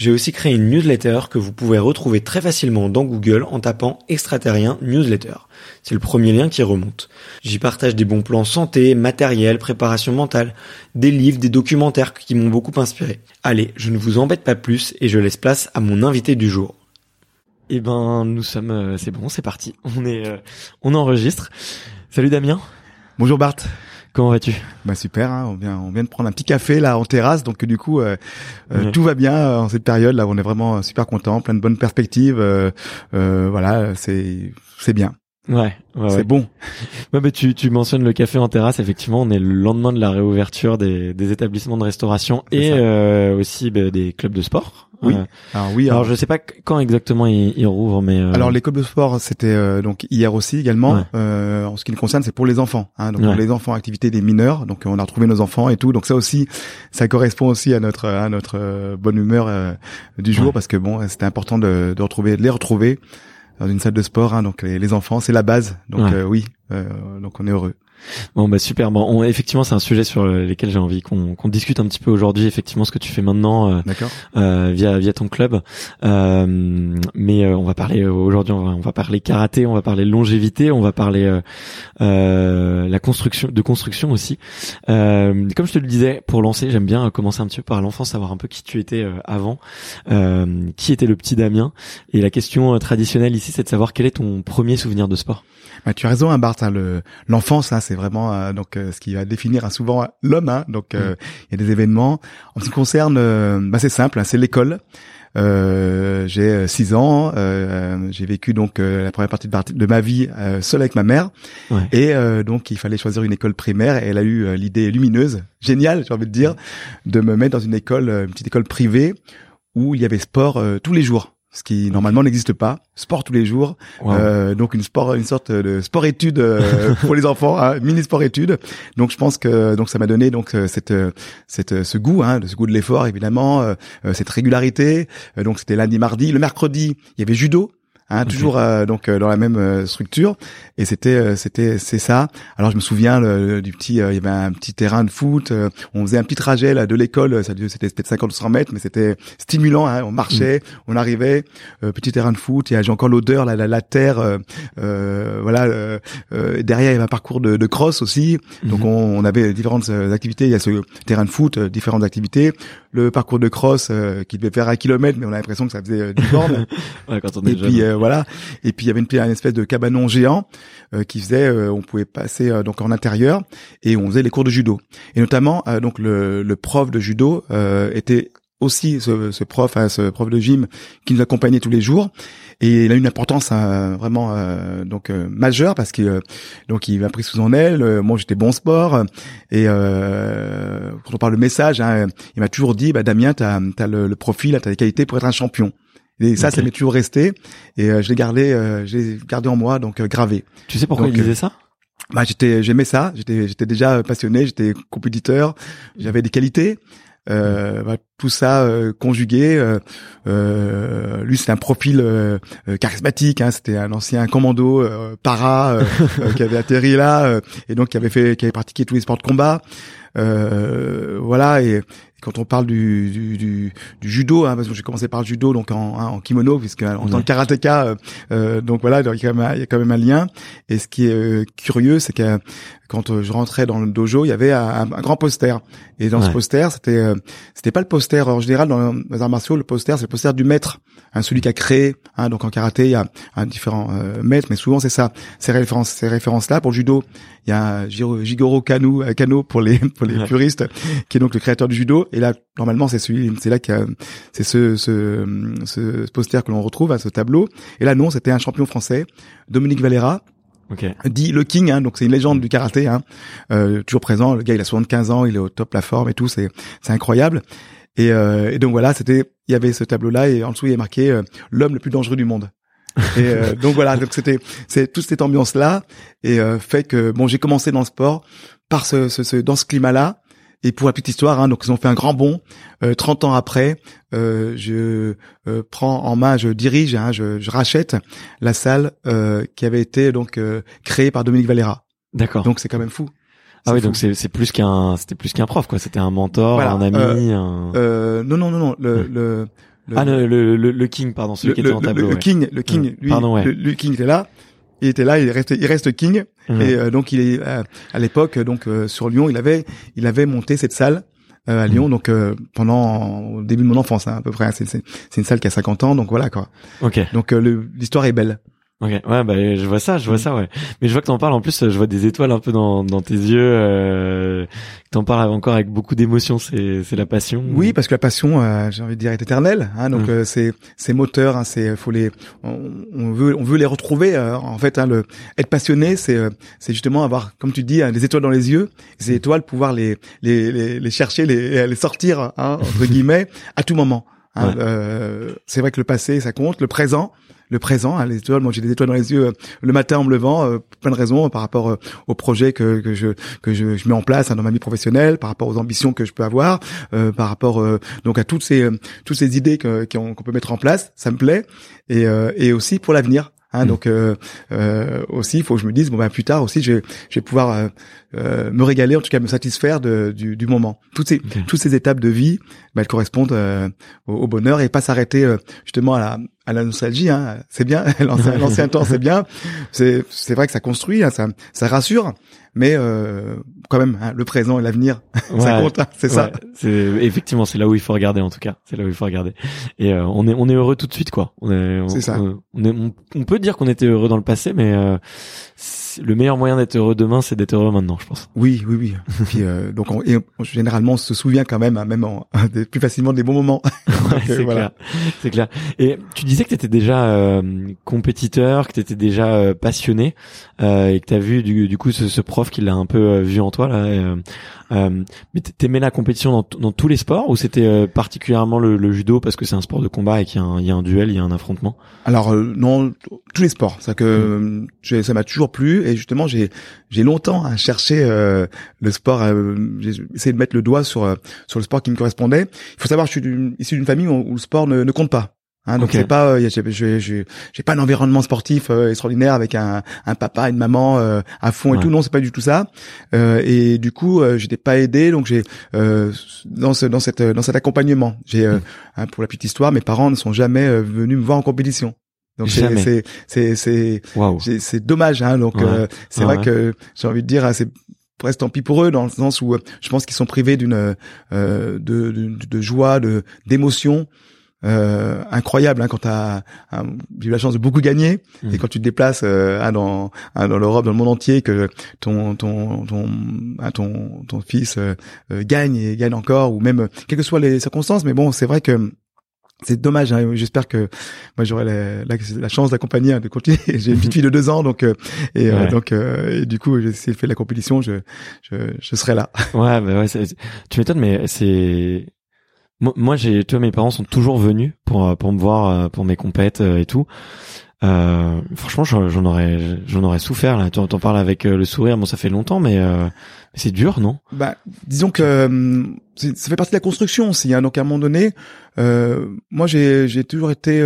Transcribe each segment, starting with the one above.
j'ai aussi créé une newsletter que vous pouvez retrouver très facilement dans Google en tapant extraterrien newsletter. C'est le premier lien qui remonte. J'y partage des bons plans santé, matériel, préparation mentale, des livres, des documentaires qui m'ont beaucoup inspiré. Allez, je ne vous embête pas plus et je laisse place à mon invité du jour. Eh ben, nous sommes, euh, c'est bon, c'est parti. On est, euh, on enregistre. Salut Damien. Bonjour Bart. Comment vas-tu? Bah super, hein, on vient on vient de prendre un petit café là en terrasse, donc du coup euh, euh, Ouais. tout va bien euh, en cette période là, on est vraiment super content, plein de bonnes perspectives, euh, euh, voilà, c'est c'est bien, Ouais, ouais, ouais. c'est bon. Ouais, bah, tu, tu mentionnes le café en terrasse. Effectivement, on est le lendemain de la réouverture des, des établissements de restauration et euh, aussi bah, des clubs de sport. Oui. Euh, Alors oui, alors, alors, je sais pas qu- quand exactement ils, ils rouvrent, mais euh, alors, les clubs de sport c'était euh, donc hier aussi également. Ouais. Euh, en ce qui nous concerne, c'est pour les enfants, hein, donc pour les enfants activité des mineurs, donc on a retrouvé nos enfants et tout, donc ça aussi, ça correspond aussi à notre à notre euh, bonne humeur euh, du jour parce que bon, c'était important de, de retrouver de les retrouver dans une salle de sport, hein, donc les, les enfants, c'est la base, donc Ouais. euh, oui, euh, donc on est heureux. Bon bah super. Bon, on- effectivement, c'est un sujet sur lequel j'ai envie qu'on qu'on discute un petit peu aujourd'hui. Effectivement, ce que tu fais maintenant euh, euh, via via ton club. Euh, mais euh, on va parler euh, aujourd'hui, on va, on va parler karaté, on va parler longévité, on va parler euh, euh, la construction de construction aussi. Euh, comme je te le disais, pour lancer, j'aime bien commencer un petit peu par l'enfance, savoir un peu qui tu étais euh, avant, euh, qui était le petit Damien. Et la question traditionnelle ici, c'est de savoir quel est ton premier souvenir de sport? Bah, tu as raison, hein, Bart. hein, le l'enfance, hein, c'est vraiment euh, donc euh, ce qui va définir souvent l'homme. Hein, donc euh, il y a des événements. En ce qui concerne, bah, c'est simple, hein, c'est l'école. Euh, j'ai 6 ans, euh, j'ai vécu donc euh, la première partie de, ma vie euh, seul avec ma mère Ouais. et euh, donc il fallait choisir une école primaire et elle a eu l'idée lumineuse, géniale j'ai envie de dire, de me mettre dans une école, une petite école privée où il y avait sport euh, tous les jours, ce qui normalement n'existe pas, sport tous les jours, Wow. euh, donc une sport, une sorte de sport-étude euh, pour les enfants, hein, mini sport-étude. Donc je pense que donc ça m'a donné donc euh, cette euh, cette euh, ce goût, hein, de ce goût de l'effort évidemment, euh, cette régularité. Donc c'était lundi, mardi, le mercredi il y avait judo. Hein, toujours euh, donc euh, dans la même euh, structure. Et c'était euh, c'était c'est ça. Alors je me souviens le- du petit euh, il y avait un petit terrain de foot euh, on faisait un petit trajet là de l'école ça c'était peut-être 50 ou 100 mètres mais c'était stimulant hein, on marchait on arrivait euh, petit terrain de foot et j'ai encore l'odeur la, la, la terre voilà euh, euh, derrière il y avait un parcours de, de cross aussi. Donc Mhm. on, on avait différentes activités. Il y a ce terrain de foot différentes activités le parcours de cross euh, qui devait faire un kilomètre mais on a l'impression que ça faisait euh, 10 bornes Ouais, quand on est et jeune. puis euh, voilà. Et puis il y avait une, une espèce de cabanon géant qui faisait, on pouvait passer donc en intérieur et on faisait les cours de judo. Et notamment donc le, le prof de judo était aussi ce, ce prof, hein, ce prof de gym qui nous accompagnait tous les jours. Et il a une importance hein, vraiment euh, donc euh, majeure parce que donc il m'a pris sous son aile. moi j'étais bon sport et euh, quand on parle de message, hein, il m'a toujours dit bah Damien t'as as le, le profil, t'as les qualités pour être un champion. Et ça, ça m'est toujours resté et je l'ai gardé, je l'ai gardé en moi donc gravé. Tu sais pourquoi il disait ça? bah j'étais j'aimais ça j'étais j'étais déjà passionné j'étais compétiteur j'avais des qualités euh, bah, tout ça euh, conjugué. Euh, euh, lui, c'est un profil charismatique. Hein, C'était un ancien commando para qui avait atterri là et donc qui avait fait, qui avait pratiqué tous les sports de combat. voilà et quand on parle du, du, du, du judo, hein, parce que j'ai commencé par le judo, donc en, hein, en kimono, puisque en tant que karatéka, euh, euh, donc voilà, il y, a quand même, il y a quand même un lien. Et ce qui est euh, curieux, c'est que quand je rentrais dans le dojo, il y avait un, grand poster. Et dans ce poster, c'était c'était pas le poster en général dans les arts martiaux. Le poster, c'est le poster du maître, hein, celui qui a créé. Hein, donc en karaté, il y a un différent maître, mais souvent c'est ça. Ces références, ces références là pour le judo, il y a Jigoro Kano, Kano pour les pour les puristes, qui est donc le créateur du judo et là, normalement, c'est celui, c'est là que c'est ce, ce, ce poster que l'on retrouve, à ce tableau. Et là, non, c'était un champion français, Dominique Valera, Okay. dit le King, hein, donc c'est une légende du karaté, hein, euh, toujours présent. Le gars, il a 75 ans, il est au top la forme et tout, c'est c'est incroyable. Et, euh, et donc voilà, c'était, il y avait ce tableau-là et en dessous il a marqué euh, l'homme le plus dangereux du monde. et euh, donc voilà, donc c'était c'est toute cette ambiance-là et euh, fait que bon, j'ai commencé dans le sport par ce, ce, ce dans ce climat-là et pour la petite histoire, hein, donc ils ont fait un grand bond. Euh, 30 ans après, euh, je euh, prends en main, je dirige, hein, je, je, rachète la salle euh, qui avait été donc euh, créée par Dominique Valera. D'accord. Donc c'est quand même fou. Ah oui, donc c'est c'est plus qu'un c'était plus qu'un prof quoi. C'était un mentor, un ami. Un... non non non non le, le, le ah le, le, le, King pardon celui qui était dans le tableau. Le, King le King lui pardon, ouais. le, King était là il était là, il reste, il reste king. Mhm. Et euh, donc il est euh, à l'époque, donc euh, sur Lyon, il avait, il avait monté cette salle à Lyon, mhm. donc pendant au début de mon enfance, hein, à peu près. Hein. c'est une salle qui a 50 ans, donc voilà quoi. Ok. Donc l'histoire est belle. Ok, ouais, bah je vois ça, je vois mm. ça, ouais. Mais je vois que t'en parles. En plus, je vois des étoiles un peu dans, dans tes yeux. Euh, t'en parles encore avec beaucoup d'émotion. C'est c'est la passion. Oui, parce que la passion, euh, j'ai envie de dire, est éternelle. Hein, donc mm. euh, c'est c'est moteur. Hein, c'est faut les on, veut on veut les retrouver. Euh, en fait, hein, le être passionné, c'est c'est justement avoir, comme tu dis, hein, des étoiles dans les yeux. Ces étoiles, pouvoir les les les, les chercher, les les sortir hein, entre guillemets à tout moment. Hein, c'est vrai que le passé, ça compte. Le présent le présent, hein, les étoiles. Moi, j'ai des étoiles dans les yeux euh, le matin en me levant, euh, plein de raisons par rapport euh, au projet que, que je que je, je, mets en place hein, dans ma vie professionnelle, par rapport aux ambitions que je peux avoir, par rapport donc à toutes ces toutes ces idées qu'on peut mettre en place. Ça me plaît et, et aussi pour l'avenir. Hein, mm. Donc euh, euh, aussi, il faut que je me dise bon ben plus tard aussi, je, vais, je vais pouvoir euh, euh, me régaler, en tout cas me satisfaire de, du, du, moment. Toutes ces toutes ces étapes de vie, ben, elles correspondent euh, au, au, bonheur et pas s'arrêter euh, justement à la à la nostalgie. Hein. C'est bien, l'ancien temps, c'est bien. C'est c'est vrai que ça construit, hein, ça ça rassure, mais euh, quand même, hein, le présent et l'avenir, ça compte, hein, c'est ça. C'est effectivement, c'est là où il faut regarder en tout cas. C'est là où il faut regarder. Et euh, on est on est heureux tout de suite quoi. On est, ça. On, est, on, peut dire qu'on était heureux dans le passé, mais euh, le meilleur moyen d'être heureux demain, c'est d'être heureux maintenant, je pense. Oui, oui, oui. Puis euh, donc on, et généralement on se souvient quand même, hein, même en, plus facilement des bons moments. c'est clair, c'est clair. Et tu disais que tu étais déjà euh, compétiteur, que tu étais déjà euh, passionné, euh, et que tu as vu du, du coup ce, ce prof qui l'a un peu vu en toi là. Euh, mais t'aimais la compétition dans, dans, tous les sports ou c'était euh, particulièrement le, le, judo parce que c'est un sport de combat et qu'il y, y, a un duel, il y a un affrontement? Alors euh, non, tous les sports. Ça que mm. ça m'a toujours plu et justement j'ai j'ai longtemps à chercher le sport. j'ai essayé de mettre le doigt sur sur le sport qui me correspondait. Il faut savoir, je suis issu d'une famille où, où, le sport ne, ne compte pas. Hein, donc c'est pas, euh, j'ai pas un environnement sportif euh, extraordinaire avec un, un papa, une maman euh, à fond et tout. Non, c'est pas du tout ça. Euh, et du coup, j'étais pas aidé, donc j'ai dans ce dans cette dans cet accompagnement, j'ai hmm. hein, pour la petite histoire, mes parents ne sont jamais venus me voir en compétition. Donc c'est c'est c'est c'est dommage. Hein, donc c'est vrai que j'ai envie de dire, hein, c'est presque tant pis pour eux dans le sens où je pense qu'ils sont privés d'une de, de, de, joie, de d'émotion euh, incroyable hein, quand t'as j'ai eu la chance de beaucoup gagner. Mhm. et quand tu te déplaces euh, hein, dans hein, dans l'Europe dans le monde entier que ton ton ton hein, ton ton fils euh, euh, gagne et gagne encore ou même euh, quelles que soient les circonstances. Mais bon c'est vrai que c'est dommage. Hein. J'espère que moi j'aurai la, la, la chance d'accompagner, hein, de continuer. J'ai une petite fille de deux ans, donc euh, et euh, donc euh, et du coup, si elle fait la compétition, je je, je serai là. Ouais, bah ouais, c'est- tu m'étonnes, mais c'est moi, j'ai, tu mes parents sont toujours venus pour euh, pour me voir euh, pour mes compètes euh, et tout. Euh, franchement, j'en aurais j'en aurais souffert là. Tu en parles avec le sourire. Bon, ça fait longtemps, mais euh, c'est dur, non? Bah, disons que c'est- ça fait partie de la construction aussi. Hein. Donc à un moment donné, euh, moi j'ai j'ai toujours été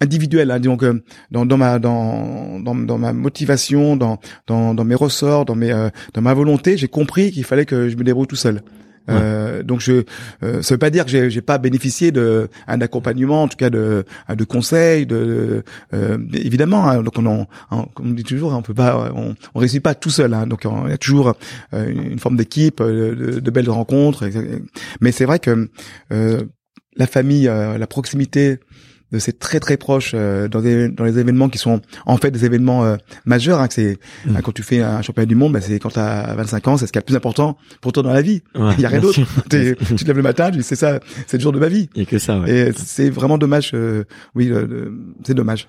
individuel. Hein. Que dans dans ma dans dans, dans ma motivation, dans dans dans mes ressorts, dans mes dans ma volonté, j'ai compris qu'il fallait que je me débrouille tout seul. Euh, donc je, euh, ça veut pas dire que j'ai, pas bénéficié de un accompagnement, en tout cas de, de conseils, de, euh, évidemment. hein, donc on, en- comme on dit toujours, hein, on peut pas, on, on réussit pas tout seul. Hein, donc on- il y a toujours euh, une forme d'équipe, euh, de, de belles rencontres. Mais c'est vrai que euh, la famille, euh, la proximité de ces très très proches euh, dans, des, dans les événements qui sont en fait des événements euh, majeurs. Hein, que c'est Mm. hein, quand tu fais un championnat du monde, bah, c'est quand tu as 25 ans, c'est ce qui est le plus important pour toi dans la vie. Ouais, Il y a rien d'autre. Tu te lèves le matin, tu dis c'est ça, c'est le jour de ma vie. A que ça. Ouais. Et c'est vraiment dommage. euh, oui, c'est dommage.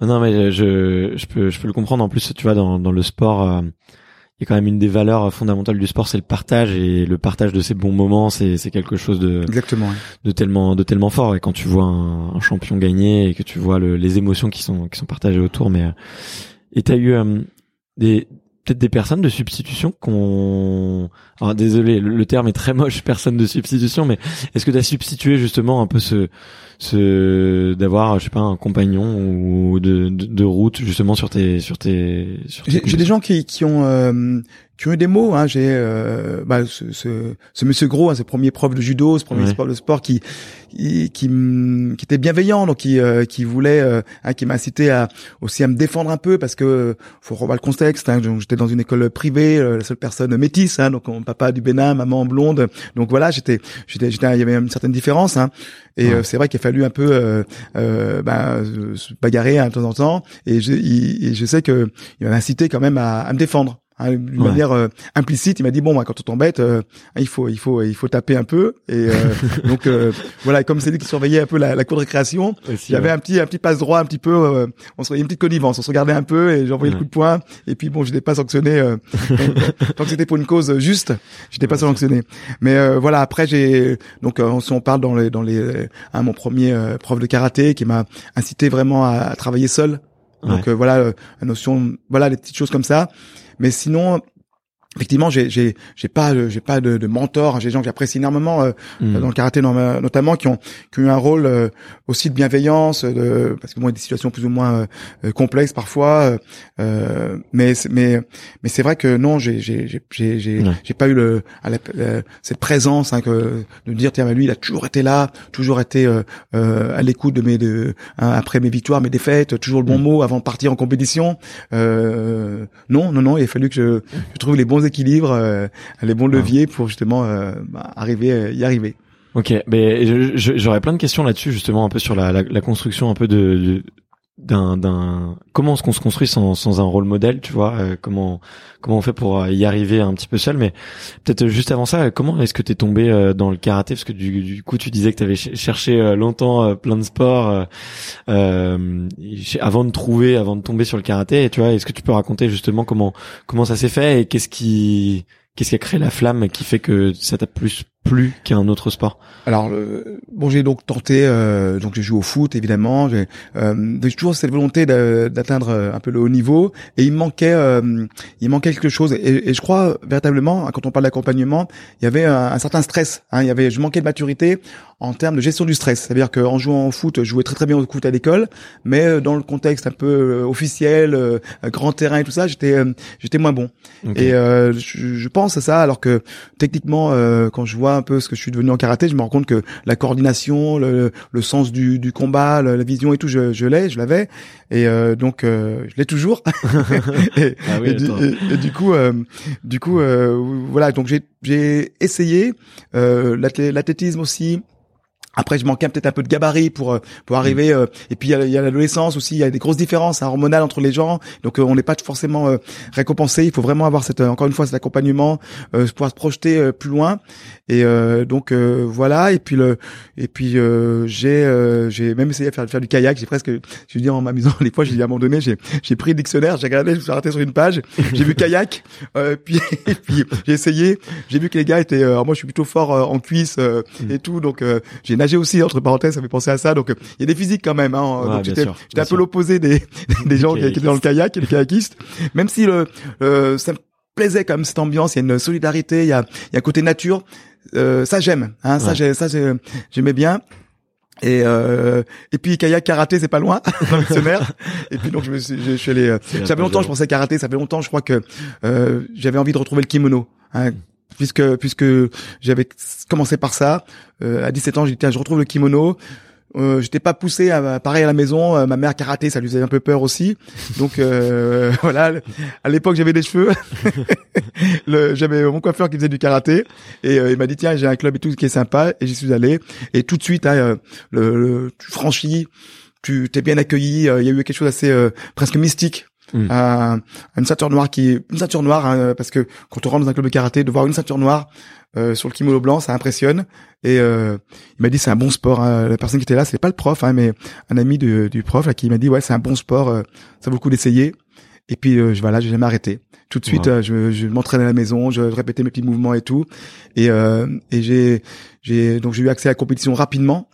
Non, mais je, je peux, je peux le comprendre. En plus, tu vois, dans, dans le sport, euh, il y a quand même une des valeurs fondamentales du sport, c'est le partage et le partage de ces bons moments, c'est, c'est quelque chose de, Exactement. de tellement, de tellement fort. Et quand tu vois un, un champion gagner et que tu vois le, les émotions qui sont, qui sont partagées autour, mais euh, et t'as eu euh, des peut-être des personnes de substitution qu'on alors désolé le, le terme est très moche personne de substitution mais est-ce que tu as substitué justement un peu ce ce d'avoir je sais pas un compagnon ou de, de, de route justement sur tes sur tes sur tes J'ai j'ai des gens qui, qui ont euh, qui ont eu des mots. Hein. J'ai euh, bah, ce, ce, ce monsieur Gros, hein, ce premier prof de judo, ce premier Ouais. prof de sport qui qui qui, qui était bienveillant, donc qui euh, qui voulait, euh, hein, qui m'a incité à aussi à me défendre un peu parce que faut revoir le contexte. Hein, donc, j'étais dans une école privée, euh, la seule personne métisse, hein, donc mon papa du Bénin, maman blonde. Donc voilà, j'étais j'étais j'étais il y avait une certaine différence. Hein, et Ouais. euh, c'est vrai qu'il a fallu un peu euh, euh, ben, euh, se bagarrer hein, de temps en temps. Et je, il- et je sais que il m'a incité quand même à, à me défendre. Hein, D'une Ouais. manière euh, implicite, il m'a dit bon, bah, quand on t'embête, euh, il faut, il faut, il faut taper un peu. Et euh, donc euh, voilà, comme c'est lui qui surveillait un peu la, la cour de récréation, il y avait un petit, un petit passe droit, un petit peu. euh, on se, il y a une petite connivence, on se regardait un peu et j'envoyais Ouais. le coup de poing. Et puis bon, je n'étais pas sanctionné euh, tant- que c'était pour une cause juste, j'étais pas sanctionné. Mais euh, voilà, après j'ai donc euh, si on parle dans les, dans les, hein, mon premier euh, prof de karaté qui m'a incité vraiment à, à travailler seul. Donc euh, voilà, la notion, voilà les petites choses comme ça. Mais sinon, effectivement, j'ai j'ai j'ai pas euh, j'ai pas de, de mentor. hein. J'ai des gens que j'apprécie énormément euh, Hmm. dans le karaté notamment qui ont qui ont eu un rôle euh, aussi de bienveillance, de parce que bon, il y a des situations plus ou moins euh, euh, complexes parfois. euh, euh, mais mais mais c'est vrai que non, j'ai j'ai j'ai j'ai j'ai Ouais. j'ai pas eu le à la- la- cette présence hein, que de dire tiens bah, lui il a toujours été là, toujours été euh, euh, à l'écoute de mes de hein, après mes victoires, mes défaites, toujours le bon Mm. mot avant de partir en compétition. Euh, non non non, il a fallu que je, je trouve les bons équilibres, euh, les bons leviers pour justement euh, bah, arriver euh, y arriver. Ok, mais j'aurais plein de questions là-dessus justement un peu sur la, la, la construction un peu de, de- d'un d'un comment est-ce qu'on se construit sans sans un rôle modèle, tu vois euh, comment comment on fait pour euh, y arriver un petit peu seul, mais peut-être juste avant ça, euh, comment est-ce que t'es tombé euh, dans le karaté? Parce que du, du coup tu disais que t'avais ch- cherché euh, longtemps euh, plein de sports avant de trouver, avant de tomber sur le karaté, et tu vois est-ce que tu peux raconter justement comment comment ça s'est fait et qu'est-ce qui qu'est-ce qui a créé la flamme qui fait que ça t'a plus plu qu'un autre sport Alors euh, bon, j'ai donc tenté, euh, donc j'ai joué au foot évidemment. J'ai euh, toujours cette volonté d'atteindre euh, un peu le haut niveau, et il manquait, euh, il manquait quelque chose. Et, et je crois véritablement, hein, quand on parle d'accompagnement, il y avait un, un certain stress. Hein, il y avait, je manquais de maturité en termes de gestion du stress. C'est-à-dire qu'en jouant au foot, je jouais très très bien au foot à l'école, mais euh, dans le contexte un peu officiel, euh, grand terrain et tout ça, j'étais j'étais moins bon. Et euh, je, je pense à ça, alors que techniquement, euh, quand je vois un peu ce que je suis devenu en karaté, je me rends compte que la coordination, le, le sens du, du combat, le- la vision et tout, je, je l'ai, je l'avais, et euh, donc euh, je l'ai toujours. et, Ah oui, et du, et- et du coup, euh, du coup, euh, voilà, donc j'ai j'ai essayé euh, l'athlétisme aussi. Après, je manquais peut-être un peu de gabarit pour pour arriver. euh, et puis il y a, l'adolescence aussi. Il y a des grosses différences hein, hormonales entre les gens. Donc euh, on n'est pas forcément euh, récompensé. Il faut vraiment avoir cette encore une fois cet accompagnement, pouvoir se projeter plus loin. Et euh, donc euh, voilà. Et puis le et puis euh, j'ai euh, j'ai même essayé de faire faire du kayak. J'ai presque je veux dire en m'amusant les fois j'ai dit à un moment donné j'ai j'ai pris le dictionnaire. J'ai regardé, je me suis arrêté sur une page. J'ai vu kayak. Euh, puis et puis j'ai essayé. J'ai vu que les gars étaient. euh, alors moi je suis plutôt fort euh, en cuisse euh, et tout. Donc euh, j'ai nagé aussi entre parenthèses. Ça fait penser à ça. Donc il y a des physiques quand même. Hein, Ouais, donc j'étais j'étais un peu l'opposé des des gens qui étaient dans le kayak et les kayakistes. Même si le euh, ça me plaisait quand même cette ambiance. Il y a une solidarité. Il y a il y a un côté nature. Euh, ça j'aime. Hein, ça j'ai ça j'ai- j'aimais bien. Et euh, et puis kayak karaté c'est pas loin dans le dictionnaire et puis donc je me suis je, je suis allé euh, ça fait longtemps joli. je pensais karaté ça fait longtemps je crois que euh, j'avais envie de retrouver le kimono hein, puisque puisque j'avais commencé par ça euh, à 17 ans j'ai dit tiens je retrouve le kimono euh, j'étais pas poussé à, pareil à la maison euh, ma mère karaté ça lui faisait un peu peur aussi. Donc euh, voilà à l'époque j'avais des cheveux. Le- j'avais mon coiffeur qui faisait du karaté. Et euh, il m'a dit tiens j'ai un club et tout qui est sympa. Et j'y suis allé. Et tout de suite hein, euh, le, le- tu franchis tu t'es bien accueilli. Euh, il y a eu quelque chose d'assez euh, presque mystique. Mm. Un- une ceinture noire qui une ceinture noire hein, parce que quand on rentre dans un club de karaté de voir une ceinture noire euh, sur le kimono blanc ça impressionne. Et euh, il m'a dit c'est un bon sport hein. la personne qui était là c'est pas le prof hein, mais un ami du, du prof là, qui m'a dit ouais c'est un bon sport euh, ça vaut le coup d'essayer. Et puis euh, je voilà j'ai jamais arrêté. Tout de suite Wow. euh, je, je m'entraînais à la maison je répétais mes petits mouvements et tout. Et euh, et j'ai j'ai donc j'ai eu accès à la compétition rapidement.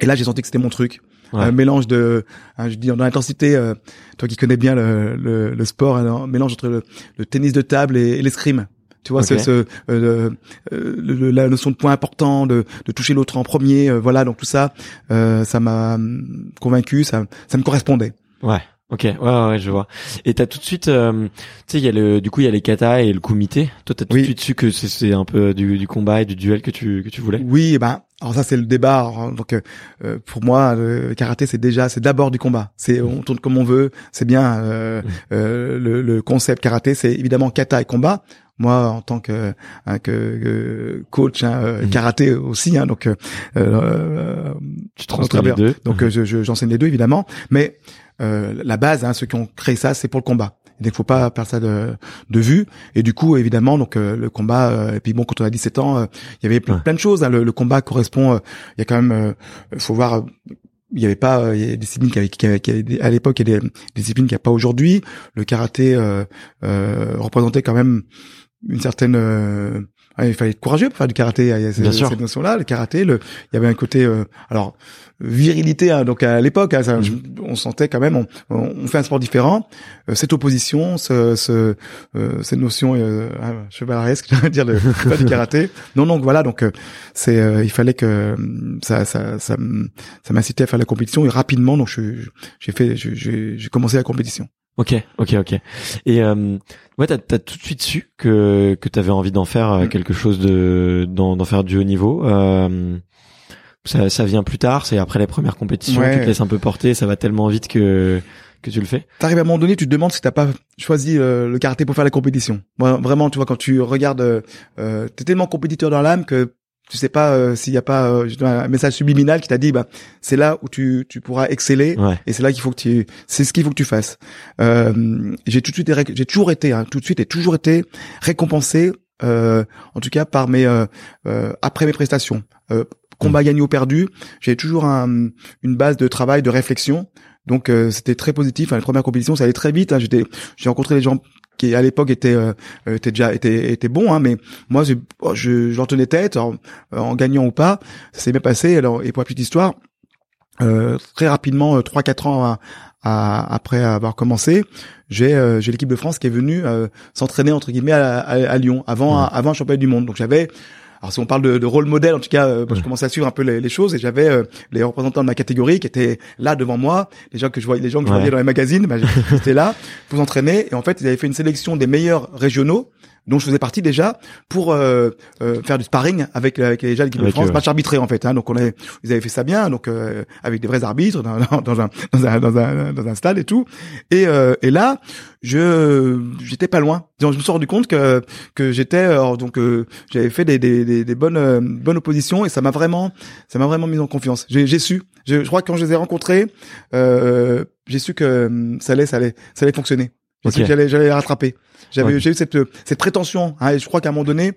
Et là j'ai senti que c'était mon truc. Ouais. un mélange de hein, je dis dans l'intensité euh, toi qui connais bien le, le, le sport un mélange entre le, le tennis de table et, et l'escrime tu vois Ok. ce, ce, euh, euh, le- la notion de point important de, de toucher l'autre en premier euh, voilà donc tout ça euh, ça m'a hum, convaincu ça ça me correspondait Ouais. Ok, ouais, ouais, ouais, je vois. Et t'as tout de suite, euh, tu sais, il y a le, du coup, il y a les katas et le kumité. Toi, t'as tout Oui. de suite su que c'est- c'est un peu du, du combat et du duel que tu, que tu voulais? Oui, eh ben alors ça c'est le débat. Alors, donc euh, pour moi, le karaté c'est déjà c'est d'abord du combat. C'est on tourne comme on veut, c'est bien. euh, euh, le, le concept karaté c'est évidemment kata et combat. Moi, en tant que, hein, que, coach hein, euh, Mhm. karaté aussi, hein, donc euh, euh, Tu transmets les bien. deux. donc euh, je- je- j'enseigne les deux évidemment, mais euh, la base, hein, ceux qui ont créé ça, c'est pour le combat. Et donc faut pas perdre ça de, de vue. Et du coup, évidemment, donc euh, le combat. euh, et puis bon, quand on a 17 ans, euh, il y avait plein, Ouais. plein de choses. hein. Le, le combat correspond. euh, Il y a quand même, euh, faut voir. euh, il y avait pas, euh, il y a des disciplines qui avaient, qui avaient- qui avaient des- à l'époque, il y a des, des disciplines qu'il n'y a pas aujourd'hui. Le karaté euh, euh, représentait quand même une certaine euh, ouais, il fallait être courageux pour faire du karaté. Il y a cette, cette notion-là, le karaté. Le, il y avait un côté, euh, alors virilité. hein, donc à l'époque, hein, Mhm. on sentait quand même, on, on fait un sport différent. Euh, cette opposition, ce, ce, euh, cette notion euh, ah, chevaleresque, je veux dire, faire du karaté. Non, donc voilà, donc euh, c'est, euh, il fallait que ça, ça, ça, ça m'incitait à faire la compétition et rapidement, donc j'ai fait, j'ai j'ai commencé la compétition. Ok, ok, ok. Et euh, ouais, t'as as tout de suite su que que t'avais envie d'en faire euh, Mm. quelque chose de d'en d'en faire du haut niveau. Euh, ça ça vient plus tard, c'est après les premières compétitions, Ouais. tu te laisses un peu porter, ça va tellement vite que que tu le fais. T'arrives à un moment donné, tu te demandes si t'as pas choisi euh, le karaté pour faire la compétition. Moi, vraiment, tu vois, quand tu regardes, euh, t'es tellement compétiteur dans l'âme que tu sais pas euh, s'il y a pas euh, un message subliminal qui t'a dit, bah, c'est là où tu, tu pourras exceller. Ouais. Et c'est là qu'il faut que tu, c'est ce qu'il faut que tu fasses. Euh, j'ai tout de suite, j'ai toujours été, hein, tout de suite et toujours été récompensé, euh, en tout cas par mes, euh, euh, après mes prestations. Euh, combat gagné ou perdu, j'ai toujours un, une base de travail, de réflexion. Donc euh, c'était très positif. Hein, les premières compétitions, ça allait très vite. Hein, j'étais, j'ai rencontré des gens qui à l'époque étaient, euh, étaient déjà étaient, étaient bons, hein, mais moi, j'ai- oh, je, j'en tenais tête en, en gagnant ou pas. Ça s'est bien passé. Alors, et pour la petite histoire, euh, très rapidement, euh, trois quatre ans à- à- après avoir commencé, j'ai euh, j'ai l'équipe de France qui est venue euh, s'entraîner entre guillemets à, à, à Lyon avant Ouais. avant un championnat du monde. Donc j'avais alors si on parle de, de rôle modèle, en tout cas, euh, moi, je commençais à suivre un peu les, les choses et j'avais euh, les représentants de ma catégorie qui étaient là devant moi, les gens que je voyais, les gens que je Ouais. voyais dans les magazines, bah, j'étais là pour s'entraîner et en fait ils avaient fait une sélection des meilleurs régionaux dont je faisais partie déjà pour euh, euh, faire du sparring avec, avec les gens de l'équipe de France, eux, match arbitré en fait. Hein, donc on avait, ils avaient fait ça bien, donc euh, avec des vrais arbitres dans, dans, dans un, dans un dans un dans un stade et tout. Et euh, et là, je j'étais pas loin. Donc, je me suis rendu compte que que j'étais donc euh, j'avais fait des, des, des, des bonnes euh, bonnes oppositions et ça m'a vraiment ça m'a vraiment mis en confiance. J'ai j'ai su. Je, je crois que quand je les ai rencontrés, euh, j'ai su que hum, ça allait ça allait ça allait fonctionner. J'ai su Ok. que j'allais j'allais les rattraper. J'avais j'ai eu cette cette prétention. Hein, et je crois qu'à un moment donné,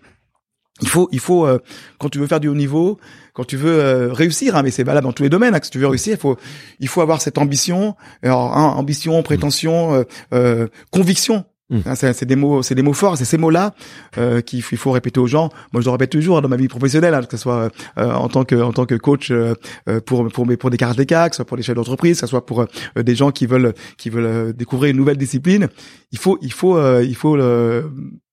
il faut, il faut euh, quand tu veux faire du haut niveau, quand tu veux euh, réussir, hein, mais c'est valable dans tous les domaines. Hein, que si tu veux réussir, il faut, il faut avoir cette ambition, alors hein, ambition, prétention, euh, euh, conviction. Mm. Hein, c'est des mots, c'est des mots forts. C'est ces mots-là euh, qu'il faut, répéter aux gens. Moi, je le répète toujours dans ma vie professionnelle, hein, que ce soit euh, en tant que, en tant que coach euh, euh, pour pour pour des karatékas, que ce soit pour des chefs d'entreprise, que ce soit pour euh, des gens qui veulent qui veulent euh, découvrir une nouvelle discipline. Il faut, il faut, euh, il faut le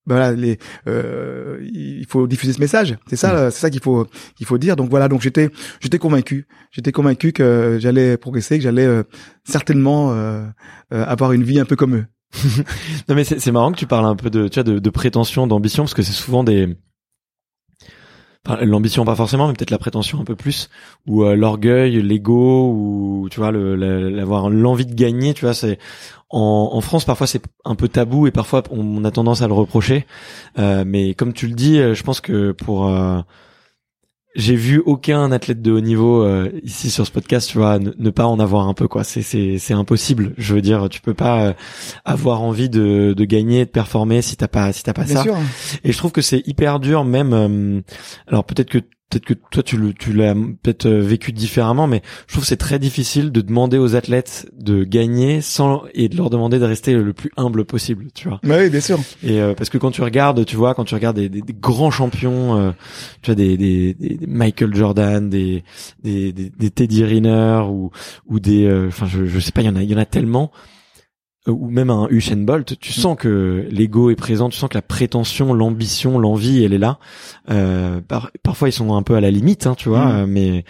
voilà les euh, il faut diffuser ce message c'est ça euh, c'est ça qu'il faut qu'il faut dire donc voilà donc j'étais j'étais convaincu j'étais convaincu que j'allais progresser que j'allais euh, certainement euh, euh, avoir une vie un peu comme eux Non mais c'est marrant que tu parles un peu de tu vois de, de prétention, d'ambition parce que c'est souvent des l'ambition pas forcément mais peut-être la prétention un peu plus ou euh, l'orgueil, l'ego ou tu vois le la- l'avoir l'envie de gagner, tu vois c'est en, en France parfois c'est un peu tabou et parfois on a tendance à le reprocher. Euh, mais comme tu le dis, euh, je pense que pour euh, j'ai vu aucun athlète de haut niveau euh, ici sur ce podcast, tu vois, ne, ne pas en avoir un peu quoi. C'est c'est c'est impossible. Je veux dire, tu peux pas euh, avoir envie de de gagner, de performer si t'as pas si t'as pas ça. sûr Et je trouve que c'est hyper dur, même. euh, alors peut-être que peut-être que toi tu le tu l'as peut-être euh, vécu différemment, mais je trouve que c'est très difficile de demander aux athlètes de gagner sans et de leur demander de rester le plus humble possible, tu vois. Bah oui bien sûr Et euh, parce que quand tu regardes, tu vois, quand tu regardes des, des- des grands champions, euh, tu vois des, des, des- des Michael Jordan, des des, des, des Teddy Riner ou ou des, euh, enfin je je sais pas, il y en a il y en a tellement. Euh, Ou même un Usain Bolt, tu sens que l'ego est présent, tu sens que la prétention, l'ambition, l'envie, elle est là. Euh, par- parfois ils sont un peu à la limite, hein, tu vois, Mm. euh, mais